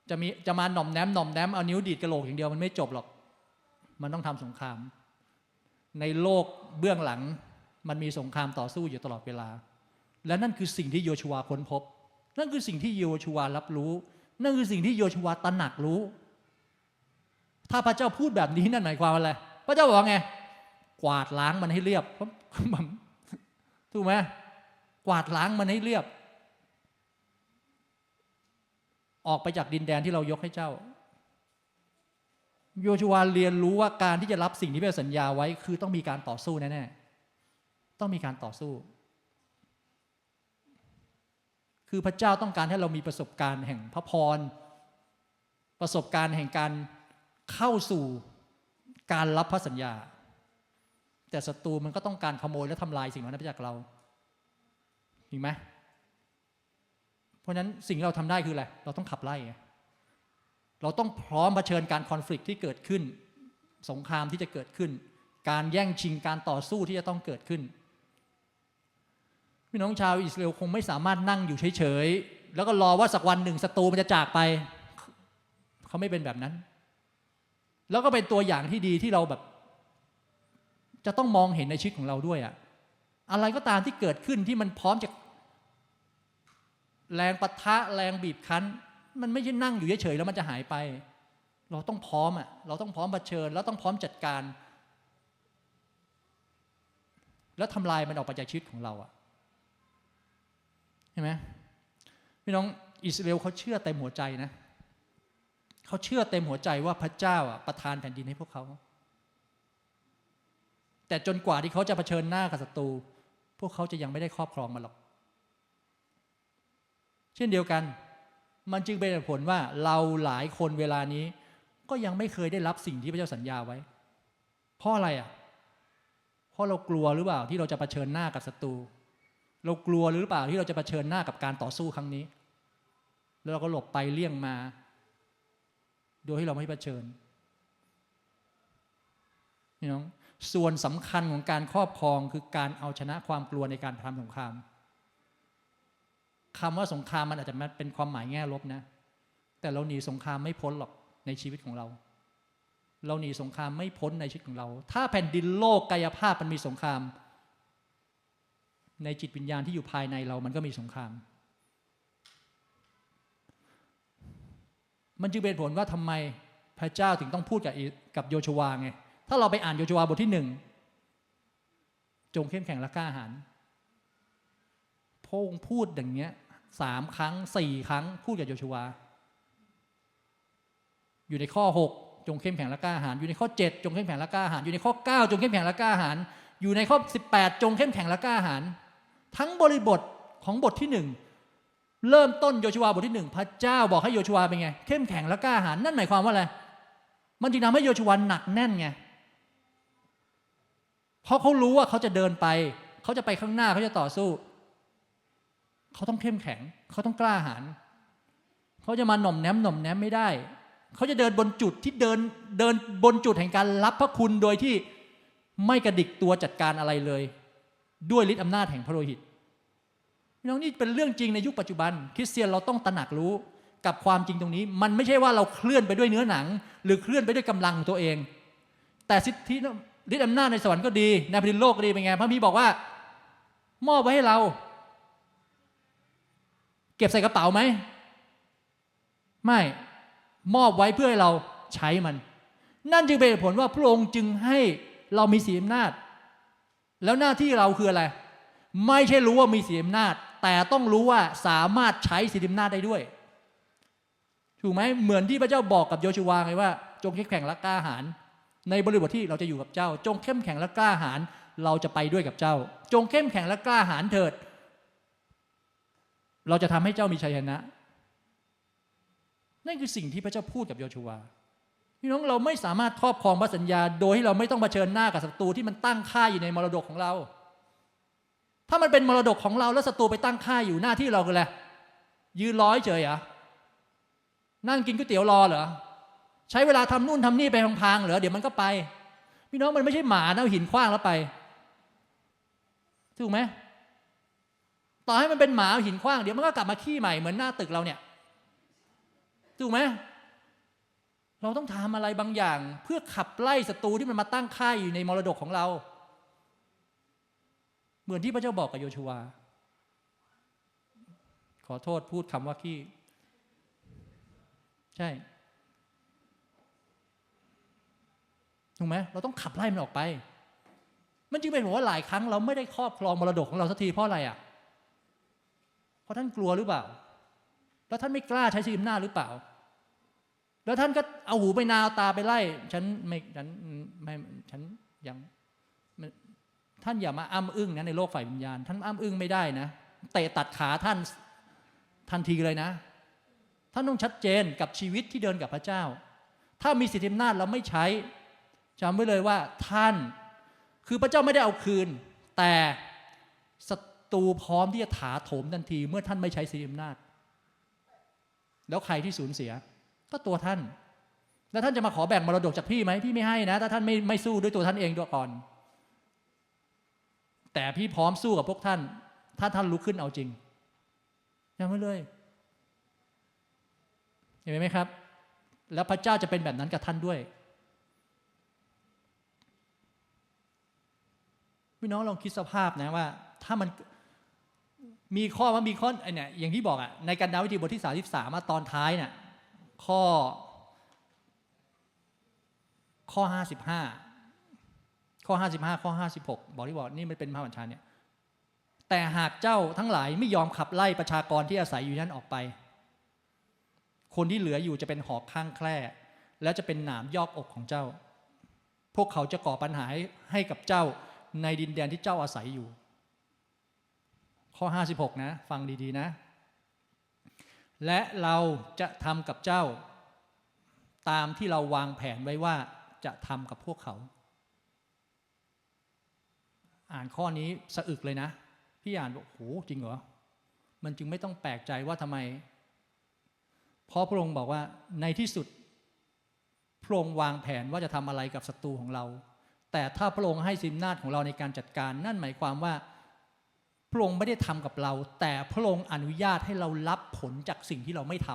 จะมีจะมาหน่อมแนมหน่อมแนมเอานิ้วดีดกระโหลกอย่างเดียวมันไม่จบหรอก มันต้องทำสงคราม ในโลกเบื้องหลัง มันมีสงครามต่อสู้อยู่ตลอดเวลา และนั่นคือสิ่งที่โยชัวค้นพบ นั่นคือสิ่งที่โยชัวรับรู้ นั่นคือสิ่งที่โยชัวตระหนักรู้ ถ้าพระเจ้าพูดแบบนี้นั่นหมายความว่าอะไรพระเจ้าบอกไง กวาดล้างมันให้เรียบถูกไหมกวาดล้างมันให้เรียบ ออกไปจากดินแดนที่เรายกให้เจ้า โยชัวาเรียนรู้ว่าการที่จะรับสิ่งที่พระสัญญาไว้ คือต้องมีการต่อสู้แน่ๆต้องมีการต่อสู้ คือพระเจ้าต้องการให้เรามีประสบการณ์แห่งพระพร ประสบการณ์แห่งการเข้าสู่การรับพระสัญญา แต่ศัตรูมันก็ต้องการขโมยและทำลายสิ่งนั้นไปจากเราเห็นไหมเพราะฉะนั้นสิ่งที่เราทำได้คืออะไรเราต้องขับไล่ เราต้องพร้อมเผชิญการคอน FLICT ที่เกิดขึ้น สงครามที่จะเกิดขึ้น การแย่งชิงการต่อสู้ที่จะต้องเกิดขึ้นพี่น้องชาวอิสราเอลคงไม่สามารถนั่งอยู่เฉยๆ แล้วก็รอว่าสักวันหนึ่งศัตรูมันจะจากไป เขาไม่เป็นแบบนั้น แล้วก็เป็นตัวอย่างที่ดีที่เราแบบ จะต้องมองเห็นในชีวิตของเราด้วยอะอะไรก็ตามที่เกิดขึ้นที่มันพร้อมจะแรงปะทะแรงบีบคั้น มันไม่ใช่นั่งอยู่เฉยๆแล้วมันจะหายไป เราต้องพร้อมอะเราต้องพร้อมเผชิญ แล้วต้องพร้อมจัดการ แล้วทำลายมันออกไปจากชีวิตของเราอะเห็นไหมพี่น้องอิสราเอลเขาเชื่อเต็มหัวใจนะเขาเชื่อเต็มหัวใจว่าพระเจ้าอะประทานแผ่นดินให้พวกเขาแต่จนกว่าที่เขาจะเผชิญหน้ากับศัตรูพวกเขาจะยังไม่ได้ครอบครองมันหรอก เช่นเดียวกัน มันจึงเป็นผลว่าเราหลายคนเวลานี้ ก็ยังไม่เคยได้รับสิ่งที่พระเจ้าสัญญาไว้ เพราะอะไรอะ เพราะเรากลัวหรือเปล่าที่เราจะเผชิญหน้ากับศัตรู เรากลัวหรือเปล่าที่เราจะเผชิญหน้ากับการต่อสู้ครั้งนี้ แล้วเราก็หลบไปเลี่ยงมา โดยที่เราไม่เผชิญนี่น้องส่วนสำคัญของการครอบครองคือการเอาชนะความกลัวในการทำสงคราม คำว่าสงครามมันอาจจะเป็นความหมายแง่ลบนะ แต่เราหนีสงครามไม่พ้นหรอกในชีวิตของเรา เราหนีสงครามไม่พ้นในชีวิตของเรา ถ้าแผ่นดินโลกกายภาพมันมีสงคราม ในจิตวิญญาณที่อยู่ภายในเรามันก็มีสงคราม มันจึงเป็นผลว่าทำไมพระเจ้าถึงต้องพูดกับกับโยชวาไง ถ้าเราไปอ่านโยชวาบทที่หนึ่งจงเข้มแข็งและกล้าหาญ พระองค์พูดอย่างเงี้ยสามครั้งสี่ครั้ง พูดกับโยชูวา อยู่ในข้อ6จงเข้มแข็งและกล้าหาญอยู่ในข้อ7จงเข้มแข็งและกล้าหาญอยู่ในข้อ9จงเข้มแข็งและกล้าหาญอยู่ในข้อ18จงเข้มแข็งและกล้าหาญทั้งบริบทของบทที่หนึ่งเริ่มต้นโยชูวาบทที่หนึ่งพระเจ้าบอกให้โยชูวาเป็นไง เข้มแข็งและกล้าหาญนั่นหมายความว่าอะไรมันจึงทำให้โยชูวาหนักแน่นไงเพราะเขารู้ว่าเขาจะเดินไป เขาจะไปข้างหน้าเขาจะต่อสู้ เขาต้องเข้มแข็ง เขาต้องกล้าหาญเขาจะมาหน่อมแนมหน่อมแนมไม่ได้ เขาจะเดินบนจุดที่เดินเดินบนจุดแห่งการรับพระคุณโดยที่ไม่กระดิกตัวจัดการอะไรเลย ด้วยฤทธิอำนาจแห่งพระโลหิตพี่น้องนี่เป็นเรื่องจริงในยุคปัจจุบัน คริสเตียนเราต้องตระหนักรู้กับความจริงตรงนี้ มันไม่ใช่ว่าเราเคลื่อนไปด้วยเนื้อหนัง หรือเคลื่อนไปด้วยกำลังของตัวเอง แต่สิทธิฤทธิอำนาจในสวรรค์ก็ดีในแผ่นดินโลกก็ดีเป็นไงพระมีบอกว่ามอบไว้ให้เรา เก็บใส่กระเป๋าไหม ไม่มอบไว้เพื่อให้เราใช้มัน นั่นจึงเป็นผลว่าพระองค์จึงให้เรามีสีอำนาจ แล้วหน้าที่เราคืออะไร ไม่ใช่รู้ว่ามีสีอำนาจ แต่ต้องรู้ว่าสามารถใช้สีอำนาจได้ด้วยถูกไหมเหมือนที่พระเจ้าบอกกับโยชูวาไงว่า จงเข้มแข็งและกล้าหาญในบริบทที่เราจะอยู่กับเจ้า จงเข้มแข็งและกล้าหาญเราจะไปด้วยกับเจ้า จงเข้มแข็งและกล้าหาญเถิด เราจะทำให้เจ้ามีชัยชนะ นั่นคือสิ่งที่พระเจ้าพูดกับโยชูวาพี่น้องเราไม่สามารถครอบครองพระสัญญา โดยที่เราไม่ต้องเผชิญหน้ากับศัตรูที่มันตั้งค่าอยู่ในมรดกของเรา ถ้ามันเป็นมรดกของเราแล้วศัตรูไปตั้งค่าอยู่หน้าที่เราคืออะไรยืนร้อยเฉยเหรอนั่งกินก๋วยเตี๋ยวรอเหรอใช้เวลาทำนู่นทำนี่ไปพางๆเหรอเดี๋ยวมันก็ไป พี่น้องมันไม่ใช่หมานะหินคว้างแล้วไปถูกไหม ต่อให้มันเป็นหมาหินคว้างเดี๋ยวมันก็กลับมาขี้ใหม่เหมือนหน้าตึกเราเนี่ยถูกไหมเราต้องทำอะไรบางอย่าง เพื่อขับไล่ศัตรูที่มันมาตั้งค่ายอยู่ในมรดกของเรา เหมือนที่พระเจ้าบอกกับโยชูวาขอโทษพูดคำว่าขี้ ใช่ถูกไหมเราต้องขับไล่มันออกไป มันจึงเป็นผมว่าหลายครั้งเราไม่ได้ครอบครองมรดกของเราสักทีเพราะอะไรอะ ราะท่านกลัวหรือเปล่า แล้วท่านไม่กล้าใช้ชีวิตหน้าหรือเปล่า แล้วท่านก็เอาหูไปนาวตาไปไล่ ฉันไม่ฉันไม่ฉันยังท่านอย่ามาอ้ำอึ้งนะในโลกฝ่ายวิญญาณ ท่านอ้ำอึ้งไม่ได้นะเตะตัดขาท่านทันทีเลยนะ ท่านต้องชัดเจนกับชีวิตที่เดินกับพระเจ้า ถ้ามีสิทธิอำนาจเราไม่ใช้จำไว้เลยว่าท่าน คือพระเจ้าไม่ได้เอาคืน แต่ศั ตรูพร้อมที่จะถาโถมทันที เมื่อท่านไม่ใช้สิทธิอำนาจ แล้วใครที่สูญเสีย ก็ตัวท่าน แล้วท่านจะมาขอแบ่งมรดกจากพี่ไหมพี่ไม่ให้นะ ถ้าท่านไม่ไม่สู้ด้วยตัวท่านเองด้วยก่อน แต่พี่พร้อมสู้กับพวกท่าน ถ้าท่านลุกขึ้นเอาจริงยังไม่เลยเห็นไหมครับ แล้วพระเจ้าจะเป็นแบบนั้นกับท่านด้วยพี่น้องลองคิดสภาพนะว่า ถ้ามัน มีข้อว่ามีข้อเนี่ยอย่างที่บอกอะในการดาวิธีบทที่สาสิบสามตอนท้ายเนี่ยข้อ ข้อห้าสิบห้าข้อห้าสิบห้าข้อห้าสิบหกบอกที่บอกนี่มันเป็นพระบัญชาเนี่ยแต่หากเจ้าทั้งหลายไม่ยอมขับไล่ประชากรที่อาศัยอยู่นั้นออกไป คนที่เหลืออยู่จะเป็นหอกข้างแคร่และจะเป็นหนามยอกอกของเจ้า พวกเขาจะก่อปัญหาให้กับเจ้าในดินแดนที่เจ้าอาศัยอยู่ ข้อ 56 นะ ฟังดีๆนะ และเราจะทำกับเจ้า ตามที่เราวางแผนไว้ว่าจะทำกับพวกเขา อ่านข้อนี้สะอึกเลยนะ พี่อ่านบอกโหจริงเหรอ มันจึงไม่ต้องแปลกใจว่าทำไมเพราะพระองค์บอกว่าในที่สุดพระองค์วางแผนว่าจะทำอะไรกับศัตรูของเรา แต่ถ้าพระองค์ให้สิมนาจของเราในการจัดการ นั่นหมายความว่า พระองค์ไม่ได้ทำกับเรา แต่พระองค์อนุญาตให้เรารับผลจากสิ่งที่เราไม่ท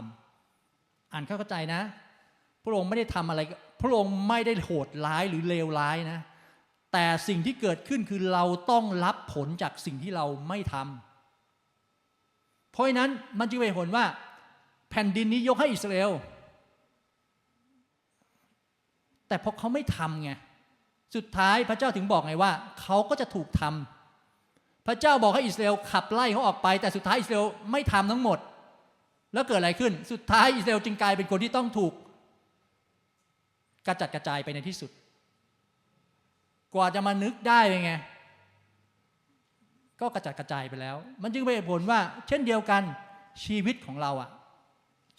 ำอ่านเข้าใจนะ พระองค์ไม่ได้ทำอะไร พระองค์ไม่ได้โหดร้ายหรือเลวร้ายนะ แต่สิ่งที่เกิดขึ้นคือเราต้องรับผลจากสิ่งที่เราไม่ทำเพราะฉะนั้นมันจึงเป็นผลว่า แผ่นดินนี้ยกให้อิสราเอลแต่พอเขาไม่ทำไงสุดท้ายพระเจ้าถึงบอกไงว่า เขาก็จะถูกทำ พระเจ้าบอกให้อิสราเอลขับไล่เขาออกไป แต่สุดท้ายอิสราเอลไม่ทำทั้งหมด แล้วเกิดอะไรขึ้น สุดท้ายอิสราเอลจึงกลายเป็นคนที่ต้องถูกกระจัดกระจายไปในที่สุด กว่าจะมานึกได้เป็นไง ก็กระจัดกระจายไปแล้ว มันจึงเป็นผลว่า เช่นเดียวกันชีวิตของเราอะ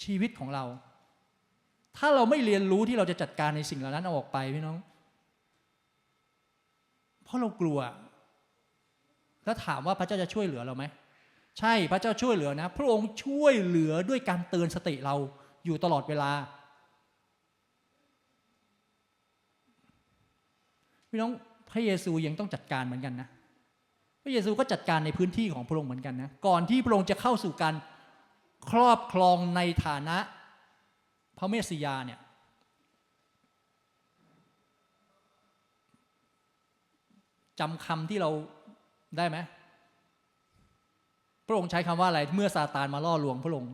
ชีวิตของเรา ถ้าเราไม่เรียนรู้ที่เราจะจัดการในสิ่งเหล่านั้นเอาออกไปพี่น้อง เพราะเรากลัว แล้วถามว่าพระเจ้าจะช่วยเหลือเราไหมใช่พระเจ้าช่วยเหลือนะ พระองค์ช่วยเหลือด้วยการเตือนสติเราอยู่ตลอดเวลาพี่น้องพระเยซูยังต้องจัดการเหมือนกันนะ พระเยซูก็จัดการในพื้นที่ของพระองค์เหมือนกันนะก่อนที่พระองค์จะเข้าสู่การครอบครองในฐานะพระเมสสิยาเนี่ยจำคำที่เรา ได้ไหมพระองค์ใช้คำว่าอะไร เมื่อซาตานมาล่อลวงพระองค์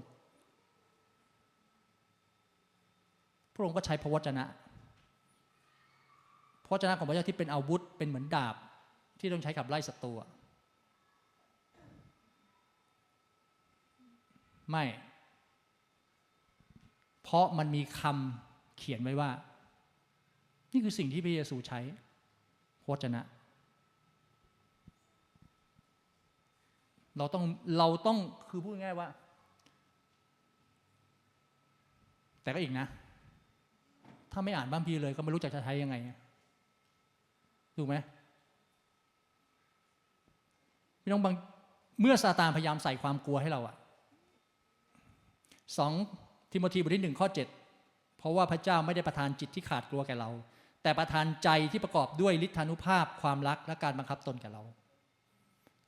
พระองค์ก็ใช้พระวจนะ พระวจนะของพระเจ้าที่เป็นอาวุธ เป็นเหมือนดาบที่ต้องใช้ขับไล่ศัตรูไม่ เพราะมันมีคำเขียนไว้ว่า นี่คือสิ่งที่พระเยซูใช้พระวจนะ เราต้องเราต้องคือพูดง่ายว่า แต่ก็อีกนะ ถ้าไม่อ่านบ้านพีเลยก็ไม่รู้จะใช้ยังไงถูกไหมพี่น้องบางเมื่อซาตานพยายามใส่ความกลัวให้เราอะสองทิโมธีบทที่หนึ่งข้อเจ็ดเพราะว่าพระเจ้าไม่ได้ประทานจิตที่ขาดกลัวแก่เรา แต่ประทานใจที่ประกอบด้วยฤทธานุภาพความรักและการบังคับตนแก่เรา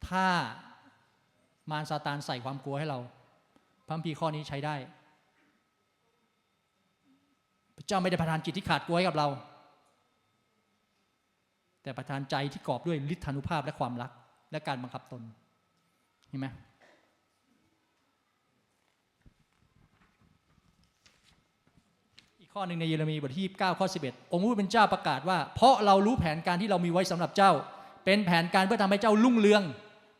ถ้า มารซาตานใส่ความกลัวให้เราพระคัมภีข้อนี้ใช้ได้ พระเจ้าไม่ได้ประทานจิตที่ขาดกลัวให้กับเรา แต่ประทานใจที่กอบด้วยฤทธานุภาพและความรัก และการบังคับตนเห็นไหมอีกข้อหนึ่งในเยเรมีบทที่9ข้อ 11 องค์พระผู้เป็นเจ้าประกาศว่า เพราะเรารู้แผนการที่เรามีไว้สำหรับเจ้า เป็นแผนการเพื่อทำให้เจ้ารุ่งเรือง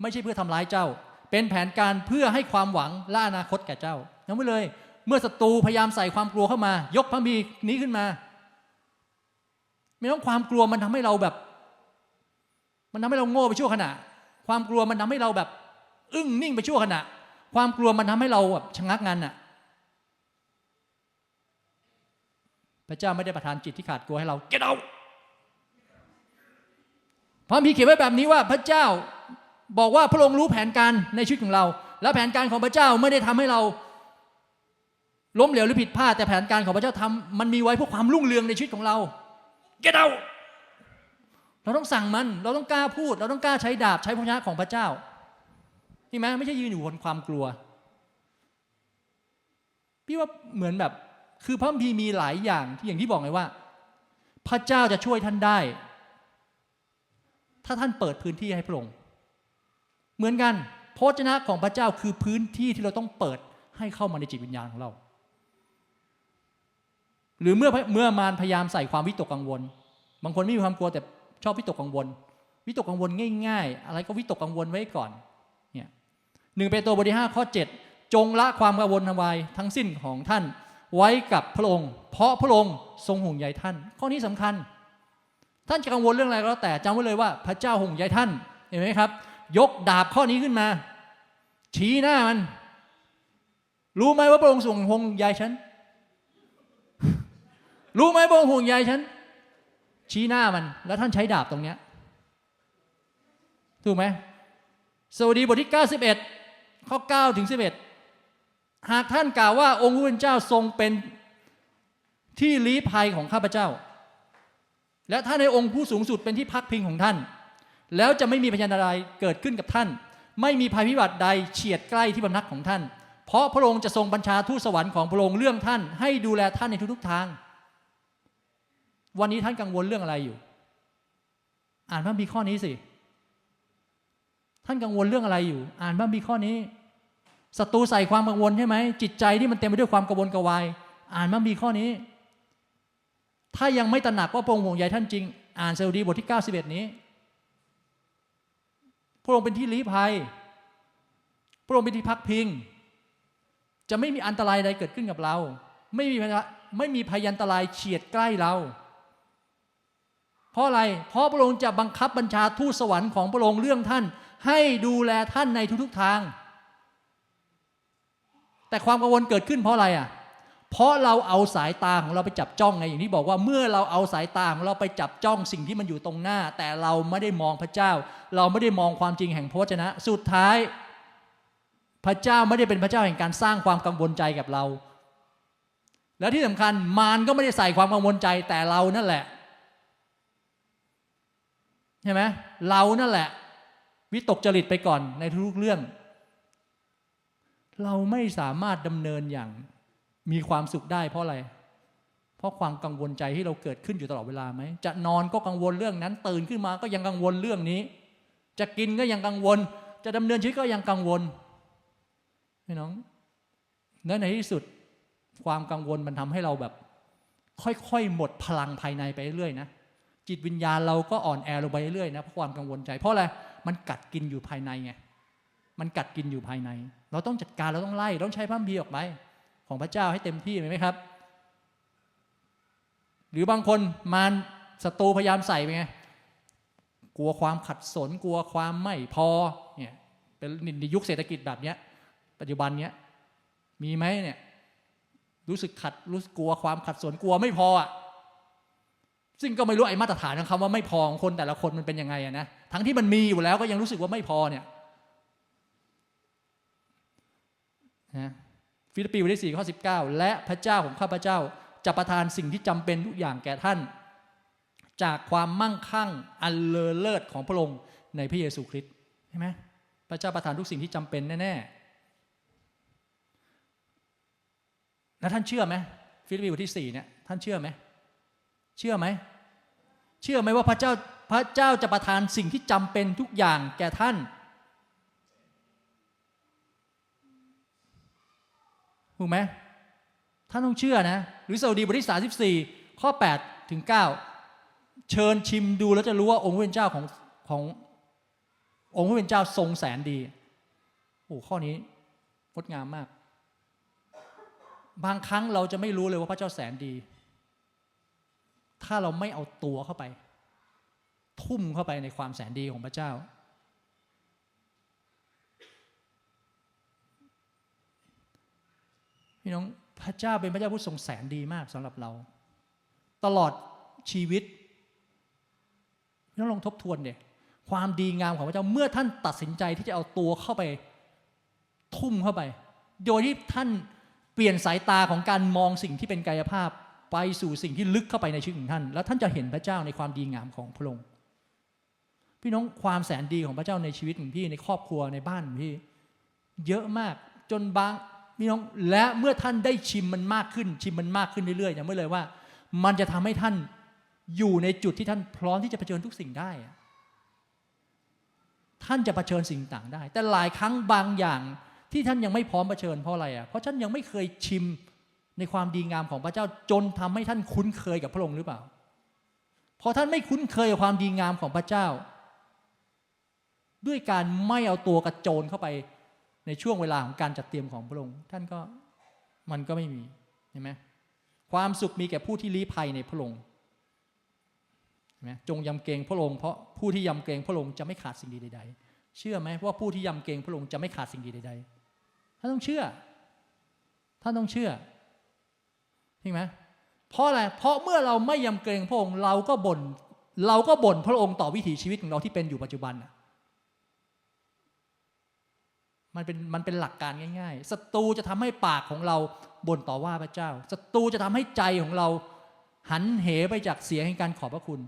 ไม่ใช่เพื่อทำร้ายเจ้า เป็นแผนการเพื่อให้ความหวังและอนาคตแก่เจ้าย้ำไว้เลย เมื่อศัตรูพยายามใส่ความกลัวเข้ามา ยกพระมีนี้ขึ้นมา ไม่ต้องความกลัวมันทำให้เราแบบ มันทำให้เราโง่ไปชั่วขณะ ความกลัวมันทำให้เราแบบ อึ้งนิ่งไปชั่วขณะ ความกลัวมันทำให้เราแบบชะงักงันน่ะพระเจ้าไม่ได้ประทานจิตที่ขาดกลัวให้เราเก็ตเอาพระมีเขียนไว้แบบนี้ว่าพระเจ้า บอกว่าพระองค์รู้แผนการในชีวิตของเรา และแผนการของพระเจ้าไม่ได้ทำให้เรา ล้มเหลวหรือผิดพลาดแต่แผนการของพระเจ้าทำมันมีไว้เพื่อความรุ่งเรืองในชีวิตของเรา get out เราต้องสั่งมัน เราต้องกล้าพูด เราต้องกล้าใช้ดาบใช้พระชนะของพระเจ้านี่ไหมไม่ใช่ยืนอยู่บนความกลัว พี่ว่าเหมือนแบบ คือพระคัมภีร์มีหลายอย่างที่อย่างที่บอกไงว่า พระเจ้าจะช่วยท่านได้ ถ้าท่านเปิดพื้นที่ให้พระองค์ เหมือนกันพระวจนะของพระเจ้าคือพื้นที่ที่เราต้องเปิดให้เข้ามาในจิตวิญญาณของเรา หรือเมื่อเมื่อมารพยายามใส่ความวิตกกังวล บางคนไม่มีความกลัวแต่ชอบวิตกกังวล วิตกกังวลง่ายๆ อะไรก็วิตกกังวลไว้ก่อนเนี่ยหนึ่งเปโตรบทที่ห้าข้อเจ็ดจงละความกังวลทวายทั้งสิ้นของท่านไว้กับพระองค์ เพราะพระองค์ทรงห่วงใยท่าน ข้อนี้สำคัญ ท่านจะกังวลเรื่องอะไรก็แล้วแต่จำไว้เลยว่าพระเจ้าห่วงใยท่านเห็นไหมครับ ยกดาบข้อนี้ขึ้นมา ชี้หน้ามัน รู้ไหมว่าพระองค์ทรงห่วงใยฉัน รู้ไหมพระองค์ห่วงใยฉัน ชี้หน้ามัน แล้วท่านใช้ดาบตรงเนี้ยถูกไหมสวัสดีบทที่ 91 ข้อ 9 ถึง 11 หากท่านกล่าวว่าองค์พระผู้เป็นเจ้าทรงเป็นที่ลี้ภัยของข้าพเจ้า และท่านในองค์ผู้สูงสุดเป็นที่พักพิงของท่าน แล้วจะไม่มีพยานอะไรเกิดขึ้นกับท่าน ไม่มีภัยพิบัติใดเฉียดใกล้ที่บำนักของท่าน เพราะพระองค์จะทรงบัญชาทูตสวรรค์ของพระองค์เรื่องท่าน ให้ดูแลท่านในทุกๆทาง วันนี้ท่านกังวลเรื่องอะไรอยู่ อ่านพระคัมภีร์ข้อนี้สิ ท่านกังวลเรื่องอะไรอยู่ อ่านพระคัมภีร์ข้อนี้ศัตรูใส่ความกังวลใช่ไหมจิตใจที่มันเต็มไปด้วยความกังวลกระวาย อ่านพระคัมภีร์ข้อนี้ ถ้ายังไม่ตระหนักว่าพระองค์ห่วงใยท่านจริง อ่านเซลดีบทที่ 91 นี้ พระองค์เป็นที่ลี้ภัย พระองค์เป็นที่พักพิง จะไม่มีอันตรายใดเกิดขึ้นกับเรา ไม่มีพยาไม่มีพยันตรายเฉียดใกล้เรา เพราะอะไร เพราะพระองค์จะบังคับบัญชาทูตสวรรค์ของพระองค์เรื่องท่าน ให้ดูแลท่านในทุกๆทาง แต่ความกังวลเกิดขึ้นเพราะอะไรอะ เพราะเราเอาสายตาของเราไปจับจ้องไงอย่างที่บอกว่าเมื่อเราเอาสายตาของเราไปจับจ้องสิ่งที่มันอยู่ตรงหน้า แต่เราไม่ได้มองพระเจ้า เราไม่ได้มองความจริงแห่งพระวจนะ สุดท้าย พระเจ้าไม่ได้เป็นพระเจ้าแห่งการสร้างความกังวลใจกับเรา แล้วที่สำคัญมารก็ไม่ได้ใส่ความกังวลใจแต่เรานั่นแหละใช่ไหมเรานั่นแหละ วิตกจริตไปก่อนในทุกเรื่อง เราไม่สามารถดำเนินอย่าง มีความสุขได้เพราะอะไร เพราะความกังวลใจที่เราเกิดขึ้นอยู่ตลอดเวลาไหม จะนอนก็กังวลเรื่องนั้น ตื่นขึ้นมาก็ยังกังวลเรื่องนี้ จะกินก็ยังกังวล จะดำเนินชีวิตก็ยังกังวลพี่น้องและในที่สุดความกังวลมันทำให้เราแบบ ค่อยๆหมดพลังภายในไปเรื่อยนะ จิตวิญญาณเราก็อ่อนแอลงไปเรื่อยนะเพราะความกังวลใจ เพราะอะไร มันกัดกินอยู่ภายในไง มันกัดกินอยู่ภายใน เราต้องจัดการเราต้องไล่ ต้องใช้พระคัมภีออกไป ของพระเจ้าให้เต็มที่ไหมครับ หรือบางคนมารศัตรูพยายามใส่ไปไงกลัวความขัดสนกลัวความไม่พอเนี่ยเป็นในยุคเศรษฐกิจแบบเนี้ย ปัจจุบันเนี้ยมีไหมเนี่ยรู้สึกขัดรู้สึกกลัวความขัดสนกลัวไม่พออะซึ่งก็ไม่รู้ไอ้มาตรฐานของคำว่าไม่พอของคนแต่ละคนมันเป็นยังไงอะนะทั้งที่มันมีอยู่แล้วก็ยังรู้สึกว่าไม่พอเนี่ยนะ ฟิลิปปีบทที่สี่ข้อสิบเก้าและพระเจ้าของข้าพเจ้าจะประทานสิ่งที่จำเป็นทุกอย่างแก่ท่าน จากความมั่งคั่งอันเลอเลิศของพระองค์ในพระเยซูคริสต์ใช่ไหมพระเจ้าประทานทุกสิ่งที่จำเป็นแน่ๆแล้วท่านเชื่อไหมฟิลิปปีบทที่สี่เนี่ยท่านเชื่อไหมเชื่อไหมเชื่อไหมว่าพระเจ้าพระเจ้าจะประทานสิ่งที่จำเป็นทุกอย่างแก่ท่าน ถูกไหมท่านต้องเชื่อนะ หรือสดีบทที่34 ข้อ 8 ถึง 9 เชิญชิมดูแล้วจะรู้ว่าองค์พระเป็นเจ้าของขององค์พระเป็นเจ้าทรงแสนดีโอ้ข้อนี้งดงามมาก บางครั้งเราจะไม่รู้เลยว่าพระเจ้าแสนดี ถ้าเราไม่เอาตัวเข้าไป ทุ่มเข้าไปในความแสนดีของพระเจ้า พี่น้องพระเจ้าเป็นพระเจ้าผู้ทรงแสนดีมากสำหรับเรา ตลอดชีวิตพี่น้องลองทบทวนเด็ความดีงามของพระเจ้าเมื่อท่านตัดสินใจที่จะเอาตัวเข้าไป ทุ่มเข้าไป โดยที่ท่านเปลี่ยนสายตาของการมองสิ่งที่เป็นกายภาพไปสู่สิ่งที่ลึกเข้าไปในชีวิตของท่าน แล้วท่านจะเห็นพระเจ้าในความดีงามของพระองค์พี่น้องความแสนดีของพระเจ้าในชีวิตของพี่ในครอบครัวในบ้านของพี่ เยอะมากจนบาง พี่น้องและเมื่อท่านได้ชิมมันมากขึ้น ชิมมันมากขึ้นเรื่อยๆอย่างเมื่อเลยว่า มันจะทำให้ท่านอยู่ในจุดที่ท่านพร้อมที่จะเผชิญทุกสิ่งได้ ท่านจะเผชิญสิ่งต่างได้ แต่หลายครั้งบางอย่างที่ท่านยังไม่พร้อมเผชิญเพราะอะไรอะเพราะท่านยังไม่เคยชิมในความดีงามของพระเจ้าจนทำให้ท่านคุ้นเคยกับพระองค์หรือเปล่าพอท่านไม่คุ้นเคยกับความดีงามของพระเจ้า ด้วยการไม่เอาตัวกระโจนเข้าไป ในช่วงเวลาของการจัดเตรียมของพระองค์ท่านก็มันก็ไม่มีเห็นไหมความสุขมีแก่ผู้ที่ลี้ภัยในพระองค์เห็นไหมจงยำเกรงพระองค์เพราะผู้ที่ยำเกรงพระองค์จะไม่ขาดสิ่งดีใดๆ เชื่อไหมว่าผู้ที่ยำเกรงพระองค์จะไม่ขาดสิ่งดีใดๆท่านต้องเชื่อท่านต้องเชื่อเห็นไหมเพราะอะไรเพราะเมื่อเราไม่ยำเกรงพระองค์เราก็บ่นเราก็บ่นพระองค์ต่อวิถีชีวิตของเราที่เป็นอยู่ปัจจุบันนะ มันเป็นมันเป็นหลักการง่าย ๆ ศัตรูจะทำให้ปากของเราบ่นต่อว่าพระเจ้า ศัตรูจะทำให้ใจของเราหันเหไปจากเสียงแห่งการขอบพระคุณ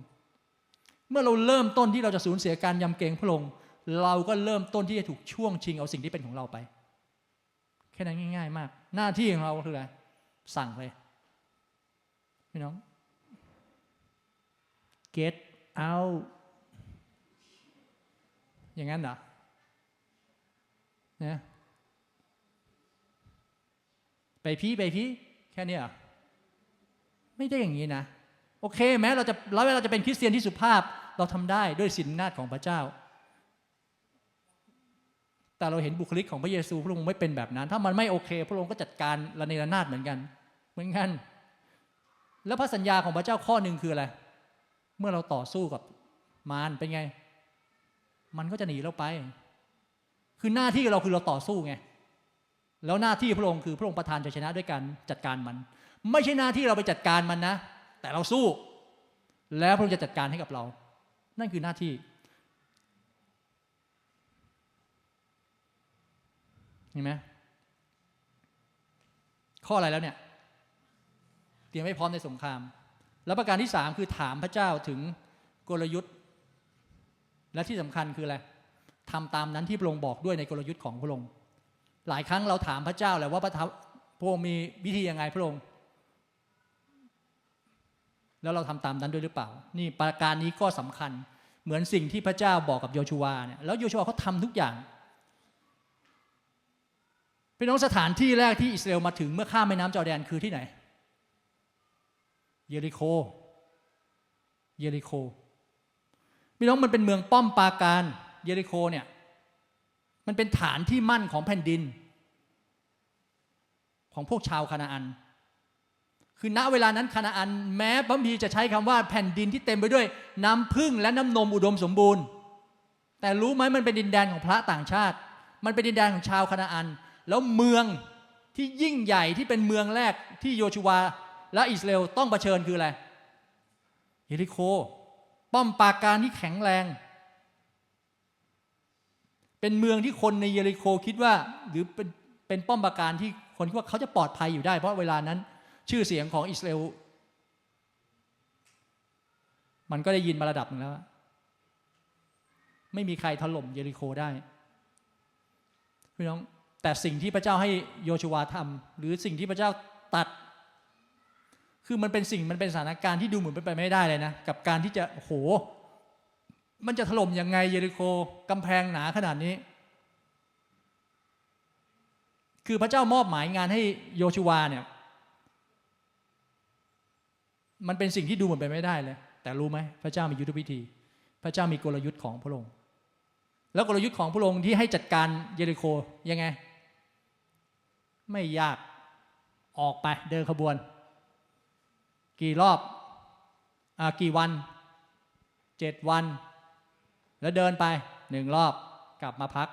เมื่อเราเริ่มต้นที่เราจะสูญเสียการยำเกรงพระองค์ เราก็เริ่มต้นที่จะถูกช่วงชิงเอาสิ่งที่เป็นของเราไป แค่นั้นง่าย ๆ มาก หน้าที่ของเราคืออะไร สั่งเลยพี่น้อง get out อย่างนั้นเหรอ นี่ยไปพี่ไปพี่แค่นี้ยเหรอไม่ได้อย่างนี้นะ โอเค แม้เราจะแล้วเราจะเป็นคริสเตียนที่สุภาพ เราทำได้ด้วยสินนาฏของพระเจ้า แต่เราเห็นบุคลิกของพระเยซู พระองค์ไม่เป็นแบบนั้น ถ้ามันไม่โอเค พระองค์ก็จัดการระเนระนาดเหมือนกัน เหมือนกัน แล้วพระสัญญาของพระเจ้าข้อหนึ่งคืออะไร เมื่อเราต่อสู้กับมารเป็นไง มันก็จะหนีเราไป คือหน้าที่เราคือเราต่อสู้ไงแล้วหน้าที่พระองค์คือพระองค์ประทานชัยชนะด้วยการจัดการมัน ไม่ใช่หน้าที่เราไปจัดการมันนะ แต่เราสู้ แล้วพระองค์จะจัดการให้กับเรา นั่นคือหน้าที่เห็นไหมข้ออะไรแล้วเนี่ยเตรียมให้พร้อมในสงคราม แล้วประการที่สามคือถามพระเจ้าถึงกลยุทธ์ และที่สำคัญคืออะไร ทำตามนั้นที่พระองค์บอกด้วยในกลยุทธ์ของพระองค์หลายครั้งเราถามพระเจ้าแหละว่าพระพระองค์มีวิธียังไงพระองค์ แล้วเราทำตามนั้นด้วยหรือเปล่า นี่ประการนี้ก็สำคัญเหมือนสิ่งที่พระเจ้าบอกกับโยชูวาเนี่ยแล้วโยชูวาเขาทำทุกอย่างพี่น้องสถานที่แรกที่อิสราเอลมาถึงเมื่อข้ามแม่น้ำจอแดนคือที่ไหน เยริโค เยริโคพี่น้องมันเป็นเมืองป้อมปราการ เยริโคเนี่ยมันเป็นฐานที่มั่นของแผ่นดิน ของพวกชาวคานาอัน คือณเวลานั้นคานาอัน แม้พระบีจะใช้คำว่าแผ่นดินที่เต็มไปด้วย น้ำพึ่งและน้ำนมอุดมสมบูรณ์ แต่รู้ไหมมันเป็นดินแดนของพระต่างชาติ มันเป็นดินแดนของชาวคานาอัน แล้วเมืองที่ยิ่งใหญ่ที่เป็นเมืองแรกที่โยชูวาและอิสราเอลต้องเผชิญคืออะไรเยริโค ป้อมปราการที่แข็งแรง เป็นเมืองที่คนในเยริโคคิดว่า หรือเป็นเป็นป้อมปราการที่คนคิดว่าเขาจะปลอดภัยอยู่ได้ เพราะเวลานั้นชื่อเสียงของอิสราเอลมันก็ได้ยินมาระดับหนึ่งแล้ว ไม่มีใครถล่มเยริโคได้พี่น้องแต่สิ่งที่พระเจ้าให้โยชูวาทำหรือสิ่งที่พระเจ้าตัด คือมันเป็นสิ่งมันเป็นสถานการณ์ที่ดูเหมือนเป็นไปไม่ได้เลยนะ กับการที่จะโอ้โห มันจะถล่มยังไงเยริโคกำแพงหนาขนาดนี้ คือพระเจ้ามอบหมายงานให้โยชูวาเนี่ย มันเป็นสิ่งที่ดูเหมือนไปไม่ได้เลย แต่รู้ไหมพระเจ้ามียุทธวิธี พระเจ้ามีกลยุทธ์ของพระองค์ แล้วกลยุทธ์ของพระองค์ที่ให้จัดการเยริโคยังไง ไม่ยากออกไปเดินขบวน กี่รอบอกี่วันเจ็ดวัน แล้วเดินไปหนึ่งรอบกลับมาพัก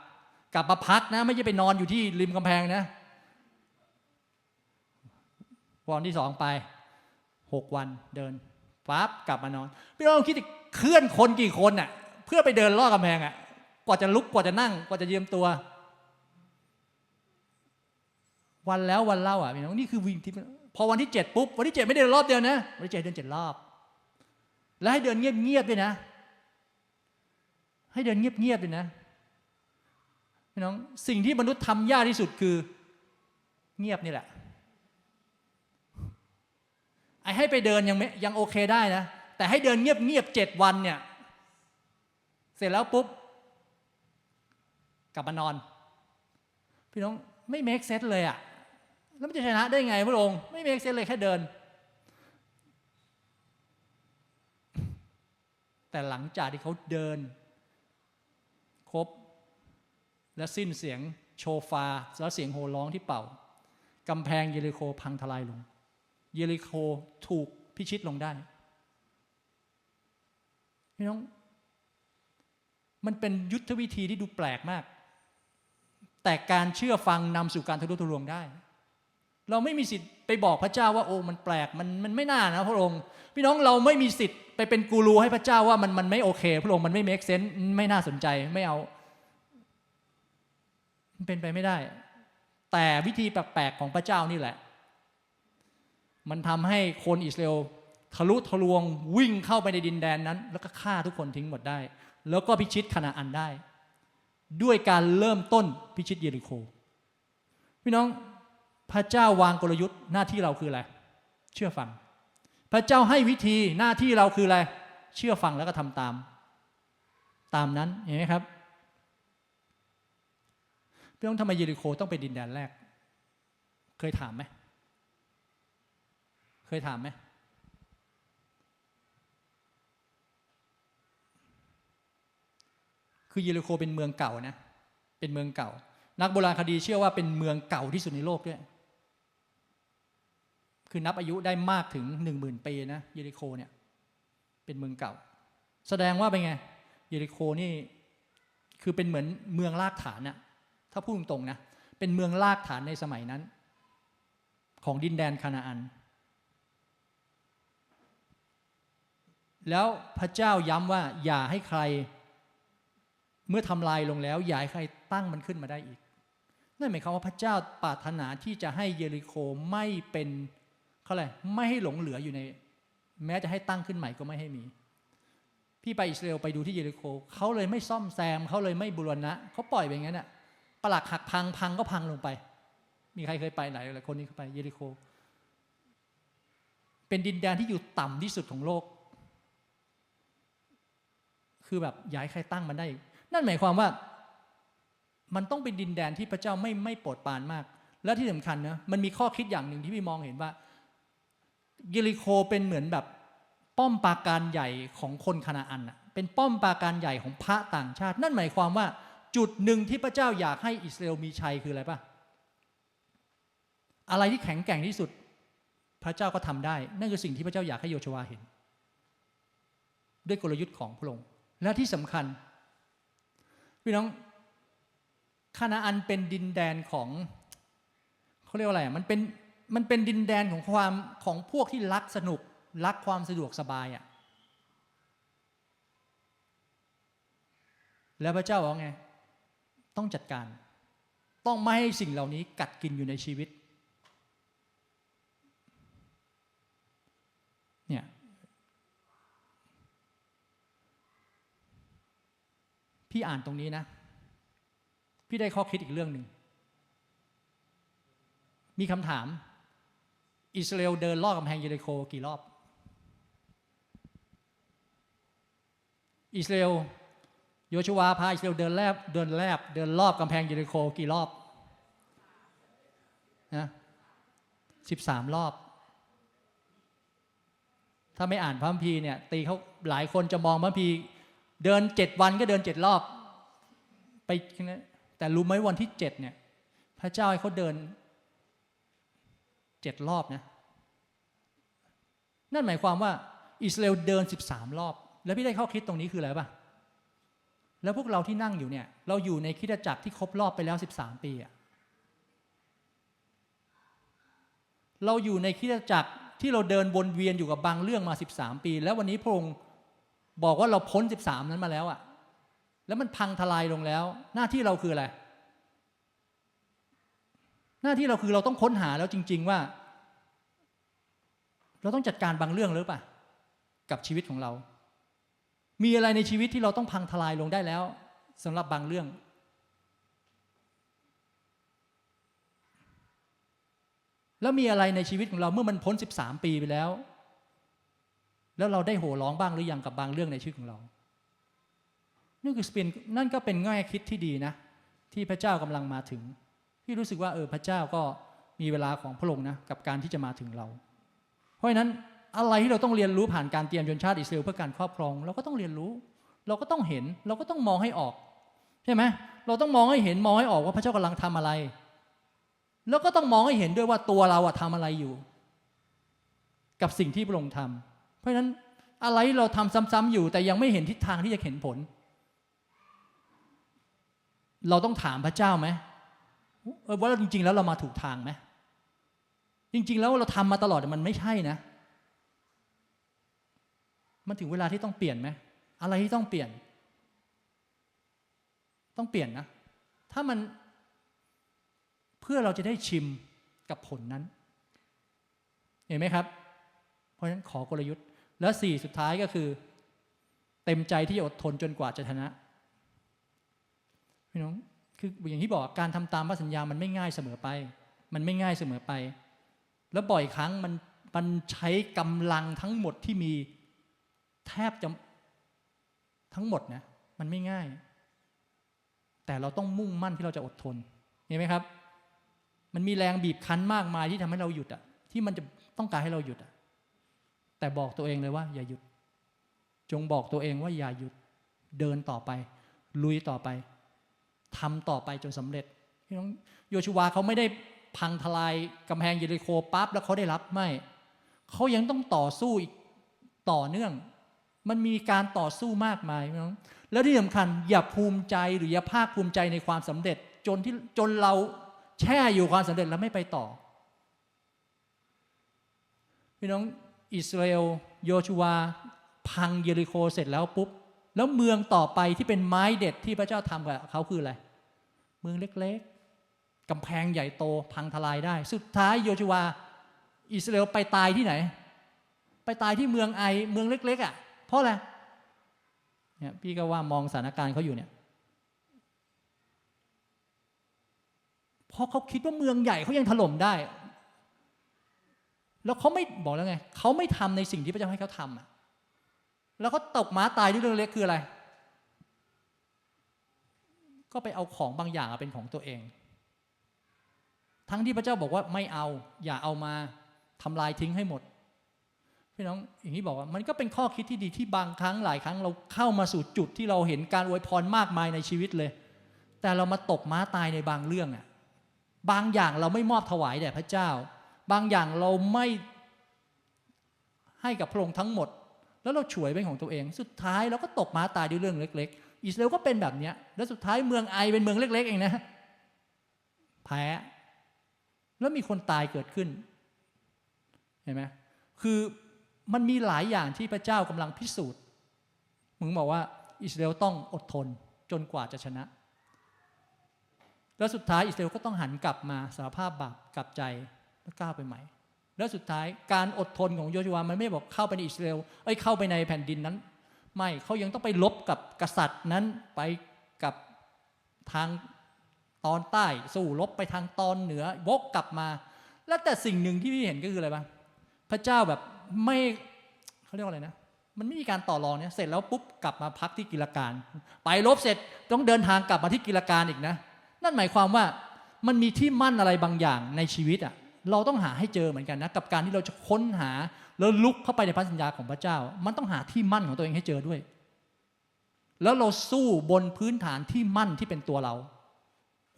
กลับมาพักนะ ไม่ใช่ไปนอนอยู่ที่ริมกำแพงนะวันที่สองไปหกวันเดินปั๊บกลับมานอนพี่น้องคิดเคลื่อนคนกี่คนน่ะ เพื่อไปเดินลอดกำแพงอะกว่าจะลุกกว่าจะนั่งกว่าจะยืมตัว วันแล้ววันเล่าอะพี่น้องนี่คือวิ่งที่พอวันที่เจ็ดปุ๊บวันที่เจ็ดไม่ได้เดินรอบเดียวนะวันที่เจ็ดเดินเจ็ดรอบ แล้วให้เดินเงียบๆด้วยนะ ให้เดินเงียบๆด้วยนะพี่น้องสิ่งที่มนุษย์ทำยากที่สุดคือ เงียบนี่แหละไอ้ให้ไปเดินยังยังโอเคได้นะ แต่ให้เดินเงียบๆเจ็ดวันเนี่ย เสร็จแล้วปุ๊บ กลับมานอน พี่น้องไม่เมคเซตเลยอะแล้วมันจะชนะได้ไงพระองค์ไม่เมคเซตเลยแค่เดิน แต่หลังจากที่เขาเดิน ครบ และสิ้นเสียงโชฟาและเสียงโห่ร้องที่เป่ากำแพงเยริโคพังทลายลง เยริโคถูกพิชิตลงได้พี่น้อง มันเป็นยุทธวิธีที่ดูแปลกมาก แต่การเชื่อฟังนำสู่การทะลุทะลวงได้ เราไม่มีสิทธิ์ไปบอกพระเจ้าว่าโอ้มันแปลกมันมันไม่น่านะพระองค์ พี่น้องเราไม่มีสิทธิ์ไปเป็นกูรูให้พระเจ้าว่ามันมันไม่โอเค พระองค์มันไม่เมคเซนส์ไม่น่าสนใจไม่เอามันเป็นไปไม่ได้ แต่วิธีแปลกๆของพระเจ้านี่แหละ มันทำให้คนอิสราเอลทะลุทะลวงวิ่งเข้าไปในดินแดนนั้น แล้วก็ฆ่าทุกคนทิ้งหมดได้ แล้วก็พิชิตคณาอันได้ ด้วยการเริ่มต้นพิชิตเยริโค พี่น้อง พระเจ้าวางกลยุทธ์หน้าที่เราคืออะไร เชื่อฟัง พระเจ้าให้วิธีหน้าที่เราคืออะไร เชื่อฟังแล้วก็ทำตาม ตามนั้นเห็นไหมครับพี่น้องทำไมเยริโคต้องเป็นดินแดนแรก เคยถามไหม เคยถามไหมคือเยริโคเป็นเมืองเก่านะ เป็นเมืองเก่า นักโบราณคดีเชื่อว่าเป็นเมืองเก่าที่สุดในโลกด้วย คือนับอายุได้มากถึงหนึ่งหมื่นปีนะเยริโคเนี่ยเป็นเมืองเก่า แสดงว่าเป็นไงเยริโคนี่คือเป็นเหมือนเมืองรากฐานน่ะถ้าพูดตรงๆนะเป็นเมืองรากฐานในสมัยนั้น ของดินแดนคานาอัน แล้วพระเจ้าย้ำว่าอย่าให้ใคร เมื่อทำลายลงแล้วอย่าให้ใครตั้งมันขึ้นมาได้อีกนั่นหมายความว่าพระเจ้าปรารถนาที่จะให้เยริโคไม่เป็น เขาอะไรไม่ให้หลงเหลืออยู่ใน แม้จะให้ตั้งขึ้นใหม่ก็ไม่ให้มี พี่ไปอิสราเอลไปดูที่เยริโคเขาเลยไม่ซ่อมแซมเขาเลยไม่บูรณะเขาปล่อยไปอย่างนั้นน่ะปลักหักพังพังก็พังลงไป มีใครเคยไปไหนหลายคนนี้เคยไปเยริโค เป็นดินแดนที่อยู่ต่ำที่สุดของโลก คือแบบย้ายใครตั้งมันได้ นั่นหมายความว่า มันต้องเป็นดินแดนที่พระเจ้าไม่ไม่โปรดปรานมาก และที่สำคัญนะมันมีข้อคิดอย่างหนึ่งที่พี่มองเห็นว่า ยิริโคเป็นเหมือนแบบป้อมปราการใหญ่ของคนคานาอันเป็นป้อมปราการใหญ่ของพระต่างชาติ นั่นหมายความว่าจุดหนึ่งที่พระเจ้าอยากให้อิสราเอลมีชัยคืออะไรปะอะไรที่แข็งแกร่งที่สุด พระเจ้าก็ทำได้ นั่นคือสิ่งที่พระเจ้าอยากให้โยชวาเห็น ด้วยกลยุทธ์ของพระองค์และที่สำคัญพี่น้องคานาอันเป็นดินแดนของเขาเรียกว่าอะไรมันเป็น มันเป็นดินแดนของความของพวกที่รักสนุก รักความสะดวกสบายอะ่ะแล้วพระเจ้าบอกไง ต้องจัดการ ต้องไม่ให้สิ่งเหล่านี้กัดกินอยู่ในชีวิตเนี่ยพี่อ่านตรงนี้นะ พี่ได้ข้อคิดอีกเรื่องหนึ่ง มีคำถาม อิสราเอลเดินรอบกำแพงเยริโคกี่รอบ อิสราเอลโยชวาพาอิสราเอลเดินแลบเดินแลบเดินรอบกำแพงเยริโคกี่รอบนะสิบสามรอบ ถ้าไม่อ่านพระคัมภีร์เนี่ยตีเขาหลายคนจะมองพระคัมภีร์เดินเจ็ดวันก็เดินเจ็ดรอบไปแต่รู้ไหมวันที่เจ็ดเนี่ยพระเจ้าให้เขาเดิน เจ็ดรอบนะ นั่นหมายความว่าอิสราเอลเดินสิบสามรอบ แล้วพี่ได้ข้อคิดตรงนี้คืออะไรป่ะ แล้วพวกเราที่นั่งอยู่เนี่ย เราอยู่ในคิดจักรที่ครบรอบไปแล้วสิบสามปีอะเราอยู่ในคิดจักรที่เราเดินวนเวียนอยู่กับบางเรื่องมาสิบสามปี แล้ววันนี้พระองค์บอกว่าเราพ้นสิบสามนั้นมาแล้วอะแล้วมันพังทลายลงแล้ว หน้าที่เราคืออะไร หน้าที่เราคือเราต้องค้นหาแล้วจริง ๆ ว่า เราต้องจัดการบางเรื่องหรือเปล่ากับชีวิตของเรา มีอะไรในชีวิตที่เราต้องพังทลายลงได้แล้วสำหรับบางเรื่อง แล้วมีอะไรในชีวิตของเราเมื่อมันพ้น 13 ปีไปแล้ว แล้วเราได้โห่ร้องบ้างหรือยังกับบางเรื่องในชีวิตของเรานั่นคือเปนนั่นก็เป็นง่ายคิดที่ดีนะ ที่พระเจ้ากำลังมาถึง พี่รู้สึกว่าเออพระเจ้าก็มีเวลาของพระองค์นะกับการที่จะมาถึงเรา เพราะฉะนั้นอะไรที่เราต้องเรียนรู้ผ่านการเตรียมชนชาติอิสราเอลเพื่อการครอบครอง เราก็ต้องเรียนรู้ เราก็ต้องเห็นเราก็ต้องมองให้ออก ใช่ไหมเราต้องมองให้เห็นมองให้ออกว่าพระเจ้ากำลังทำอะไร แล้วก็ต้องมองให้เห็นด้วยว่าตัวเราอะทำอะไรอยู่ กับสิ่งที่พระองค์ทำเพราะฉะนั้นอะไรเราทำซ้ำๆอยู่ แต่ยังไม่เห็นทิศทางที่จะเห็นผล เราต้องถามพระเจ้าไหม ว่าจริง ๆ แล้วเรามาถูกทางไหมจริง ๆ แล้วเราทำมาตลอดมันไม่ใช่นะ มันถึงเวลาที่ต้องเปลี่ยนไหมอะไรที่ต้องเปลี่ยน ต้องเปลี่ยนนะ ถ้ามันเพื่อเราจะได้ชิมกับผลนั้น เห็นไหมครับ เพราะฉะนั้นขอกลยุทธ์ แล้วสี่สุดท้ายก็คือ เต็มใจที่จะอดทนจนกว่าจะชนะพี่น้อง คืออย่างที่บอกการทำตามพระสัญญามันไม่ง่ายเสมอไป มันไม่ง่ายเสมอไป แล้วบ่อยครั้งมันมันใช้กำลังทั้งหมดที่มีแทบจะทั้งหมดนะมันไม่ง่าย แต่เราต้องมุ่งมั่นที่เราจะอดทนเห็นไหมครับ มันมีแรงบีบคั้นมากมายที่ทำให้เราหยุดอะที่มันจะต้องการให้เราหยุดอะแต่บอกตัวเองเลยว่า อย่าหยุด จงบอกตัวเองว่าอย่าหยุดเดินต่อไป ลุยต่อไป ทำต่อไปจนสำเร็จพี่น้องโยชูวาเขาไม่ได้พังทลายกำแพงเยริโคปั๊บแล้วเขาได้รับไม่เขายังต้องต่อสู้อีกต่อเนื่อง มันมีการต่อสู้มากมายพี่น้องแล้วที่สำคัญอย่าภูมิใจหรืออย่าภาคภูมิใจในความสำเร็จจนที่จนเราแช่อยู่ความสำเร็จแล้วไม่ไปต่อพี่น้องอิสราเอลโยชูวา พังเยริโคเสร็จแล้วปุ๊บ แล้วเมืองต่อไปที่เป็นไม้เด็ดที่พระเจ้าทำกับเขาคืออะไร เมืองเล็กๆกำแพงใหญ่โตพังทลายได้ สุดท้ายโยชูวา อิสราเอลไปตายที่ไหน ไปตายที่เมืองไอเมืองเล็ก ๆอะ่ะ เพราะอะไรเนี่ยพี่ก็ว่ามองสถานการณ์เขาอยู่เนี่ยเพราะเขาคิดว่าเมืองใหญ่เขายังถล่มได้ แล้วเขาไม่บอกแล้วไงเขาไม่ทำในสิ่งที่พระเจ้าให้เขาทำอะแล้วเขาตกม้าตายด้วยเรื่องเล็กคืออะไร ก็ไปเอาของบางอย่างเป็นของตัวเอง ทั้งที่พระเจ้าบอกว่าไม่เอาอย่าเอามาทำลายทิ้งให้หมดพี่น้องอย่างที่บอกว่ามันก็เป็นข้อคิดที่ดีที่บางครั้งหลายครั้งเราเข้ามาสู่จุดที่เราเห็นการอวยพรมากมายในชีวิตเลย แต่เรามาตกม้าตายในบางเรื่องอะบางอย่างเราไม่มอบถวายแด่พระเจ้า บางอย่างเราไม่ให้กับพระองค์ทั้งหมด แล้วเราฉวยเป็นของตัวเอง สุดท้ายเราก็ตกม้าตายด้วยเรื่องเล็ก อิสราเอลก็เป็นแบบนี้แล้วสุดท้ายเมืองไอเป็นเมืองเล็ก ๆ เองนะ แพ้ แล้วมีคนตายเกิดขึ้น เห็นไหมคือมันมีหลายอย่างที่พระเจ้ากำลังพิสูจน์ มึงบอกว่าอิสราเอลต้องอดทนจนกว่าจะชนะ แล้วสุดท้ายอิสราเอลก็ต้องหันกลับมาสารภาพบาปกลับใจแล้วก้าวไปใหม่ แล้วสุดท้ายการอดทนของโยชูวามันไม่บอกเข้าไปในอิสราเอลเอ้ยเข้าไปในแผ่นดินนั้น ไม่เขายังต้องไปลบกับกษัตริย์นั้นไปกับทางตอนใต้สู้ลบไปทางตอนเหนือวกกลับมา แล้วแต่สิ่งหนึ่งที่พี่เห็นก็คืออะไรบ้างพระเจ้าแบบไม่เขาเรียกว่าอะไรนะ มันไม่มีการต่อรองเนี่ยเสร็จแล้วปุ๊บกลับมาพักที่กิลการ ไปลบเสร็จต้องเดินทางกลับมาที่กิลการอีกนะ นั่นหมายความว่ามันมีที่มั่นอะไรบางอย่างในชีวิตอะ่ะ เราต้องหาให้เจอเหมือนกันนะกับการที่เราจะค้นหาแล้วลุกเข้าไปในพระสัญญาของพระเจ้า มันต้องหาที่มั่นของตัวเองให้เจอด้วย แล้วเราสู้บนพื้นฐานที่มั่นที่เป็นตัวเรา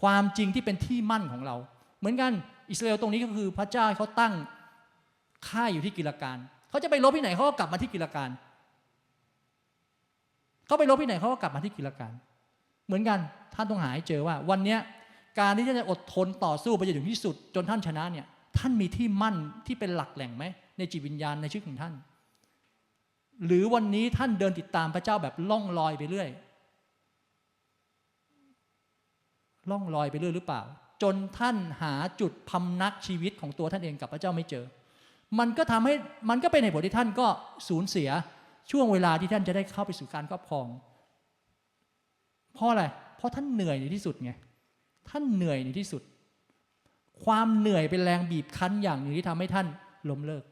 ความจริงที่เป็นที่มั่นของเรา เหมือนกันอิสราเอลตรงนี้ก็คือพระเจ้าเขาตั้งค่ายอยู่ที่กิลการเขาจะไปลบที่ไหนเขาก็กลับมาที่กิลการเขาไปลบที่ไหนเขาก็กลับมาที่กิลการเหมือนกันท่านต้องหาให้เจอว่า วันนี้การที่ท่านจะอดทนต่อสู้ไปจนถึงที่สุด จนท่านชนะเนี่ย ท่านมีที่มั่นที่เป็นหลักแหล่งไหม ในจิตวิญญาณในชีวิตของท่าน หรือวันนี้ท่านเดินติดตามพระเจ้าแบบล่องลอยไปเรื่อยล่องลอยไปเรื่อยหรือเปล่า จนท่านหาจุดพำนักชีวิตของตัวท่านเองกับพระเจ้าไม่เจอ มันก็ทำให้มันก็เป็นเหตุผลที่ท่านก็สูญเสียช่วงเวลาที่ท่านจะได้เข้าไปสู่การครอบครองเพราะอะไรเพราะท่านเหนื่อยในที่สุดไงท่านเหนื่อยในที่สุด ความเหนื่อยเป็นแรงบีบคั้นอย่างหนึ่งที่ทำให้ท่านล้มเลิก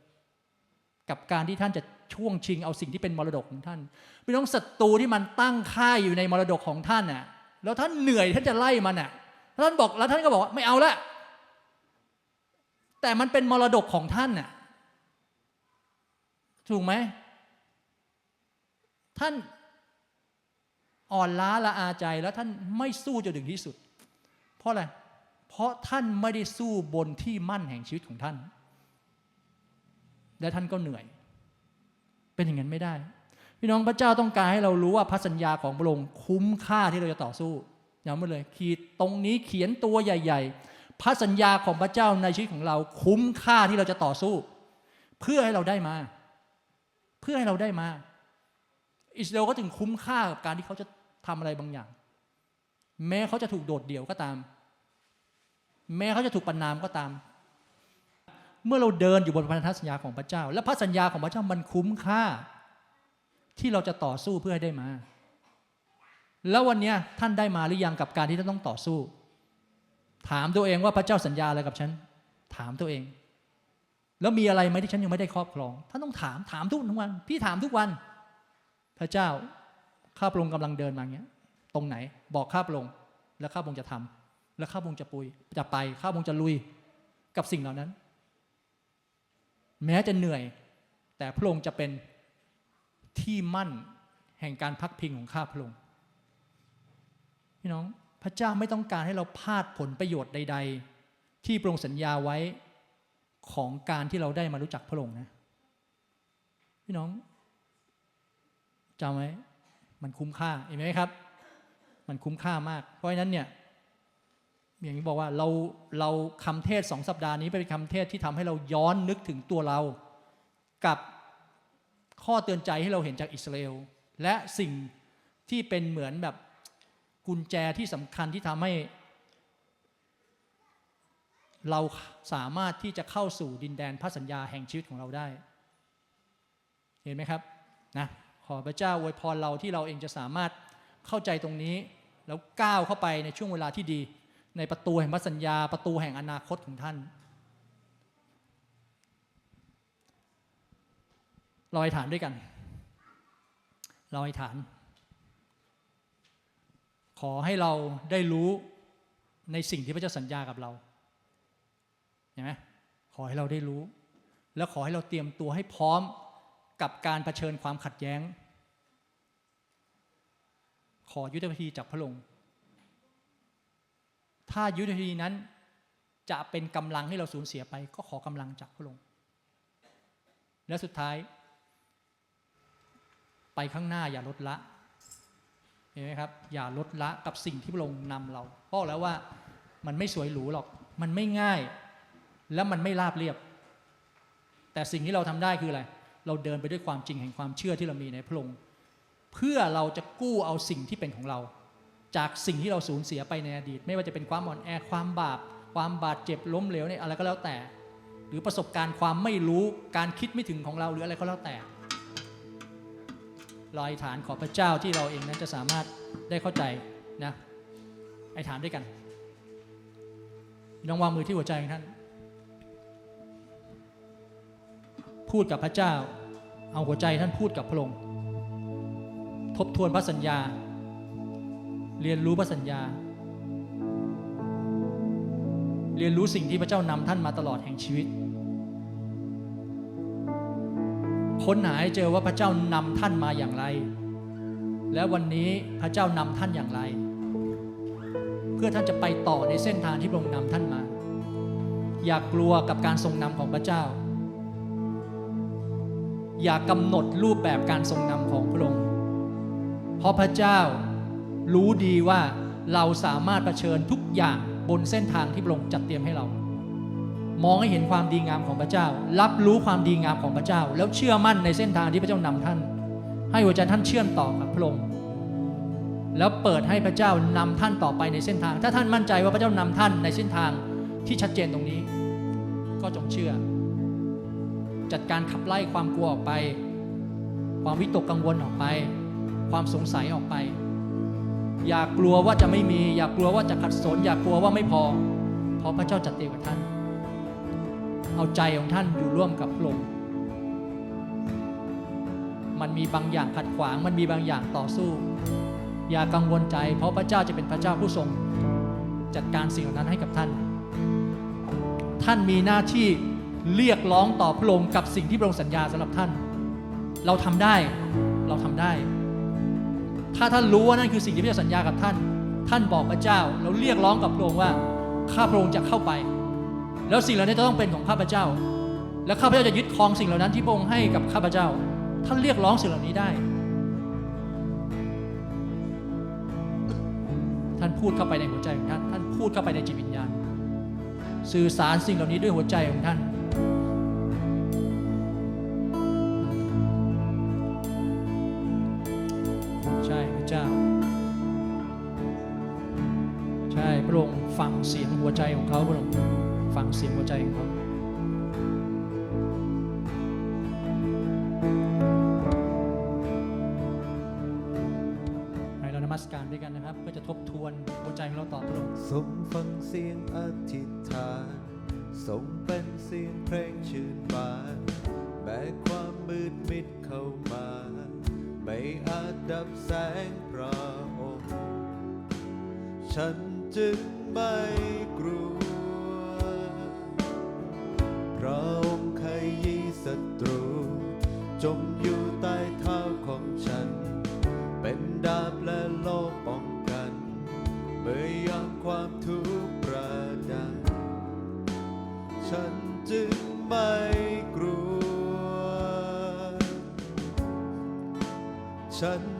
กับการที่ท่านจะช่วงชิงเอาสิ่งที่เป็นมรดกของท่านพี่น้องศัตรูที่มันตั้งค่ายอยู่ในมรดกของท่านน่ะ แล้วท่านเหนื่อยท่านจะไล่มันน่ะท่านบอกแล้วท่านก็บอกว่าไม่เอาละแต่มันเป็นมรดกของท่านน่ะถูกไหมท่านอ่อนล้าละอาใจแล้วท่านไม่สู้จนถึงที่สุด เพราะอะไร เพราะท่านไม่ได้สู้บนที่มั่นแห่งชีวิตของท่าน และท่านก็เหนื่อย เป็นอย่างนั้นไม่ได้ พี่น้องพระเจ้าต้องการให้เรารู้ว่าพระสัญญาของพระองค์คุ้มค่าที่เราจะต่อสู้ย้ำไว้เลย ขีดตรงนี้เขียนตัวใหญ่ ๆ พระสัญญาของพระเจ้าในชีวิตของเรา คุ้มค่าที่เราจะต่อสู้ เพื่อให้เราได้มา เพื่อให้เราได้มา อิสราเอลก็ถึงคุ้มค่ากับการที่เขาจะทำอะไรบางอย่าง แม้เขาจะถูกโดดเดี่ยวก็ตาม แม้เขาจะถูกปันนามก็ตาม เมื่อเราเดินอยู่บนพันธสัญญาของพระเจ้า และพระสัญญาของพระเจ้ามันคุ้มค่า ที่เราจะต่อสู้เพื่อให้ได้มา แล้ววันนี้ท่านได้มาหรือยังกับการที่ท่านต้องต่อสู้ ถามตัวเองว่าพระเจ้าสัญญาอะไรกับฉัน ถามตัวเอง แล้วมีอะไรไหมที่ฉันยังไม่ได้ครอบครอง ท่านต้องถามถามทุกวัน พี่ถามทุกวัน พระเจ้าข้าพระองค์กำลังเดินมาอย่างเงี้ย ตรงไหน บอกข้าพระองค์แล้วข้าพระองค์จะทำ แล้วข้าพงค์จะปุยจะไปข้าพงค์จะลุยกับสิ่งเหล่านั้น แม้จะเหนื่อย แต่พระองค์จะเป็นที่มั่นแห่งการพักพิงของข้าพระองค์พี่น้องพระเจ้าไม่ต้องการให้เราพลาดผลประโยชน์ใด ๆ ที่พระองค์สัญญาไว้ของการที่เราได้มารู้จักพระองค์นะ พี่น้องจำไว้มันคุ้มค่าเห็นไหมครับ มันคุ้มค่ามาก เพราะฉะนั้นเนี่ย อย่างที่บอกว่าเราเราคำเทศสองสัปดาห์นี้เป็นคำเทศที่ทำให้เราย้อนนึกถึงตัวเรา กับข้อเตือนใจให้เราเห็นจากอิสราเอลและสิ่งที่เป็นเหมือนแบบกุญแจที่สำคัญที่ทำให้ เราสามารถที่จะเข้าสู่ดินแดนพระสัญญาแห่งชีวิตของเราได้ เห็นไหมครับนะขอพระเจ้าอวยพรเราที่เราเองจะสามารถเข้าใจตรงนี้ แล้วก้าวเข้าไปในช่วงเวลาที่ดี ในประตูแห่งพระสัญญา ประตูแห่งอนาคตของท่าน เราอธิษฐานด้วยกัน เราอธิษฐาน ขอให้เราได้รู้ในสิ่งที่พระเจ้าสัญญากับเราเห็นไหมขอให้เราได้รู้ แล้วขอให้เราเตรียมตัวให้พร้อมกับการเผชิญความขัดแย้ง ขอยุทธวิธีจากพระองค์ ถ้ายุทธวิธีนั้น จะเป็นกำลังให้เราสูญเสียไป ก็ขอกำลังจากพระองค์และสุดท้าย ไปข้างหน้าอย่าลดละเห็นไหมครับ อย่าลดละกับสิ่งที่พระองค์นำเราบอกแล้วว่ามันไม่สวยหรูหรอก มันไม่ง่าย และมันไม่ราบเรียบ แต่สิ่งที่เราทำได้คืออะไร เราเดินไปด้วยความจริงแห่งความเชื่อที่เรามีในพระองค์ เพื่อเราจะกู้เอาสิ่งที่เป็นของเรา จากสิ่งที่เราสูญเสียไปในอดีต ไม่ว่าจะเป็นความอ่อนแอความบาป ความบาดเจ็บล้มเหลวเนี่ยอะไรก็แล้วแต่ หรือประสบการณ์ความไม่รู้การคิดไม่ถึงของเราหรืออะไรก็แล้วแต่รออธิษฐานขอพระเจ้าที่เราเองนั้นจะสามารถได้เข้าใจนะไอธิษฐานด้วยกันน้องวางมือที่หัวใจของท่าน พูดกับพระเจ้า เอาหัวใจท่านพูดกับพระองค์ ทบทวนพระสัญญา เรียนรู้พระสัญญา เรียนรู้สิ่งที่พระเจ้านำท่านมาตลอดแห่งชีวิต ค้นหาให้เจอว่าพระเจ้านำท่านมาอย่างไร และวันนี้พระเจ้านำท่านอย่างไร เพื่อท่านจะไปต่อในเส้นทางที่พระองค์นำท่านมา อย่ากกลัวกับการทรงนำของพระเจ้า อย่ากำหนดรูปแบบการทรงนำของพระองค์เพราะพระเจ้า รู้ดีว่าเราสามารถเผชิญทุกอย่างบนเส้นทางที่พระองค์จัดเตรียมให้เรา มองให้เห็นความดีงามของพระเจ้า รับรู้ความดีงามของพระเจ้า แล้วเชื่อมั่นในเส้นทางที่พระเจ้านำท่าน ให้หัวใจท่านเชื่อมต่อกับพระองค์แล้วเปิดให้พระเจ้านำท่านต่อไปในเส้นทาง ถ้าท่านมั่นใจว่าพระเจ้านำท่านในเส้นทางที่ชัดเจนตรงนี้ ก็จงเชื่อ จัดการขับไล่ความกลัวออกไป ความวิตกกังวลออกไป ความสงสัยออกไป อย่ากลัวว่าจะไม่มี อย่ากลัวว่าจะขัดสน อย่ากลัวว่าไม่พอ เพราะพระเจ้าจัดเตรียมกับท่าน เอาใจของท่านอยู่ร่วมกับพระองค์มันมีบางอย่างขัดขวาง มันมีบางอย่างต่อสู้ อย่ากังวลใจ เพราะพระเจ้าจะเป็นพระเจ้าผู้ทรง จัดการสิ่งเหล่านั้นให้กับท่าน ท่านมีหน้าที่เรียกร้องต่อพระองค์กับสิ่งที่พระองค์สัญญาสำหรับท่าน เราทำได้ เราทำได้ ถ้าท่านรู้ว่านั่นคือสิ่งที่พระเจ้าสัญญากับท่าน ท่านบอกพระเจ้าแล้วเรียกร้องกับพระองค์ว่าข้าพระองค์จะเข้าไป แล้วสิ่งเหล่านี้จะต้องเป็นของข้าพเจ้า และข้าพเจ้าจะยึดครองสิ่งเหล่านั้นที่พระองค์ให้กับข้าพเจ้า ท่านเรียกร้องสิ่งเหล่านี้ได้ ท่านพูดเข้าไปในหัวใจของท่าน ท่านพูดเข้าไปในจิตวิญญาณ สื่อสารสิ่งเหล่านี้ด้วยหัวใจของท่าน เจ้า ใช่พระองค์ฟังเสียงหัวใจของเขาพระองค์ฟังเสียงหัวใจของเขามัสการด้วยกันนะครับเพื่อจะทบทวนหัวใจของเราต่อพระองค์ทรงฟังเสียงอธิษฐานทรงเป็นเสียงเพลงชื่นบานแบกความมืดมิดเข้ามา ไอาจดับแสงพระองค์ ฉันจึงไม่กลัว พระองค์ขยีศัตรู จมอยู่ใต้เท้าของฉัน เป็นดาบและโลป้องกัน เมื่อยอมความ sen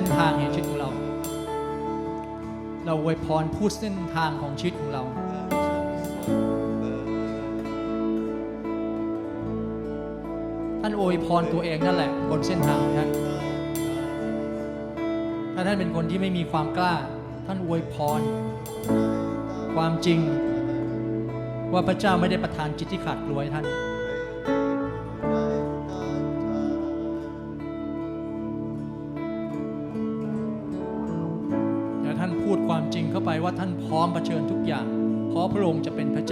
ส้นทางแห่งชีวิตของเรา เราอวยพรพูดเส้นทางของชีวิตของเราท่านอวยพรตัวเองนั่นแหละบนเส้นทางของท่าน ถ้าท่านเป็นคนที่ไม่มีความกล้า ท่านอวยพร ความจริง ว่าพระเจ้าไม่ได้ประทานจิตที่ขาดกลัวให้ท่าน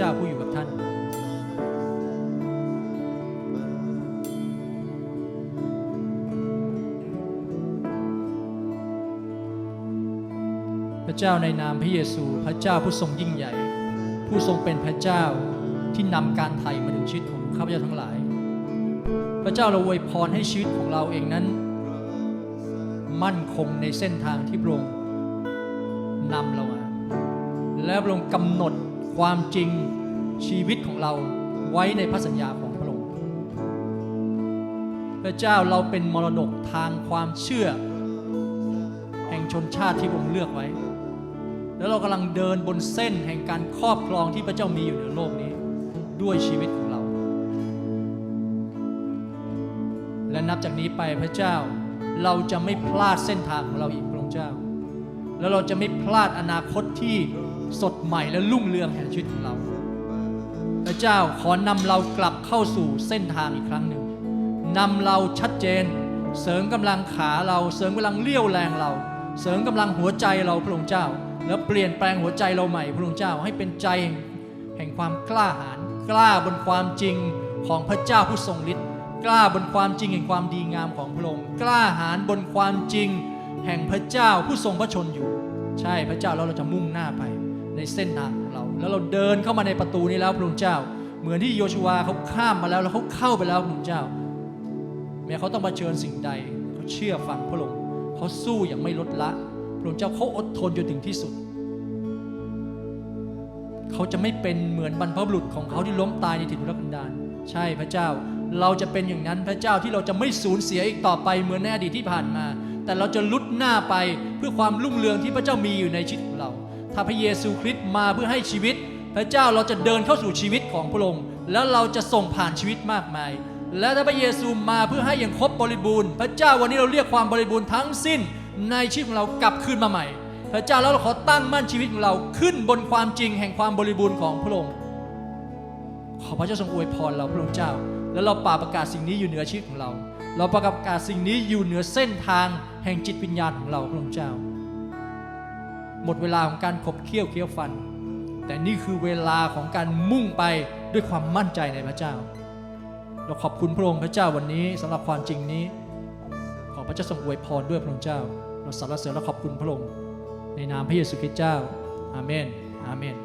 าผู้อยู่กับท่าน พระเจ้าในนามพระเยซู พระเจ้าผู้ทรงยิ่งใหญ่ ผู้ทรงเป็นพระเจ้าที่นำการไถ่มาถึงชีวิตของข้าพเจ้าทั้งหลาย พระเจ้าเราอวยพรให้ชีวิตของเราเองนั้น มั่นคงในเส้นทางที่พระองค์นำเรามาและพระองค์กำหนดความจริง ชีวิตของเราไว้ในพระสัญญาของพระองค์ พระเจ้าเราเป็นมรดกทางความเชื่อ แห่งชนชาติที่พระองค์เลือกไว้ แล้วเรากำลังเดินบนเส้นแห่งการครอบครองที่พระเจ้ามีอยู่ในโลกนี้ ด้วยชีวิตของเรา และนับจากนี้ไปพระเจ้าเราจะไม่พลาดเส้นทางของเราอีกพระองค์เจ้า แล้วเราจะไม่พลาดอนาคตที่สดใหม่และรุ่งเรืองแห่งชีวิตของเรา พระเจ้าขอนำเรากลับเข้าสู่เส้นทางอีกครั้งหนึ่งนำเราชัดเจน เสริมกำลังขาเราเสริมกำลังเลี้ยวแรงเรา เสริมกำลังหัวใจเราพระองค์เจ้า แล้วเปลี่ยนแปลงหัวใจเราใหม่พระองค์เจ้าให้เป็นใจแห่งความกล้าหาญกล้าบนความจริงของพระเจ้าผู้ทรงฤทธิ์กล้าบนความจริงแห่งความดีงามของพระองค์กล้าหาญบนความจริง แห่งพระเจ้าผู้ทรงพระชนอยู่ ใช่พระเจ้าแล้วเราจะมุ่งหน้าไป ในเส้นทางของเรา แล้วเราเดินเข้ามาในประตูนี้แล้วพระองค์เจ้า เหมือนที่โยชูวาเขาข้ามมาแล้วแล้วเขาเข้าไปแล้วพระองค์เจ้า แม้เขาต้องเชิญสิ่งใดเขาเชื่อฟังพระองค์เขาสู้อย่างไม่ลดละพระองค์เจ้าเขาอดทนจนถึงที่สุด เขาจะไม่เป็นเหมือนบรรพบุรุษของเขาที่ล้มตายในถิ่นทุรกันดารใช่พระเจ้าเราจะเป็นอย่างนั้นพระเจ้าที่เราจะไม่สูญเสียอีกต่อไปเหมือนในอดีตที่ผ่านมา แต่เราจะลุดหน้าไปเพื่อความรุ่งเรืองที่พระเจ้ามีอยู่ในชีวิตของเรา ถ้าพระเยซูคริสต์มาเพื่อให้ชีวิต พระเจ้าเราจะเดินเข้าสู่ชีวิตของพระองค์แล้วเราจะส่งผ่านชีวิตมากมาย และถ้าพระเยซูมาเพื่อให้อย่างครบบริบูรณ์ พระเจ้าวันนี้เราเรียกความบริบูรณ์ทั้งสิ้นในชีวิตของเรากลับคืนมาใหม่ พระเจ้าแล้วเราขอตั้งมั่นชีวิตของเราขึ้นบนความจริงแห่งความบริบูรณ์ของพระองค์ขอพระเจ้าทรงอวยพรเราพระองค์เจ้า แล้วเราป่าประกาศสิ่งนี้อยู่เหนือชีวิตของเรา เราประกาศสิ่งนี้อยู่เหนือเส้นทางแห่งจิตวิญญาณของเราพระองค์เจ้า หมดเวลาของการขบเคี้ยวเคี้ยวฟัน แต่นี่คือเวลาของการมุ่งไปด้วยความมั่นใจในพระเจ้า เราขอบคุณพระองค์พระเจ้าวันนี้สำหรับความจริงนี้ ขอพระเจ้าทรงอวยพรด้วยพระองค์เจ้า เราสรรเสริญและขอบคุณพระองค์ในนามพระเยซูคริสต์เจ้า อาเมน อาเมน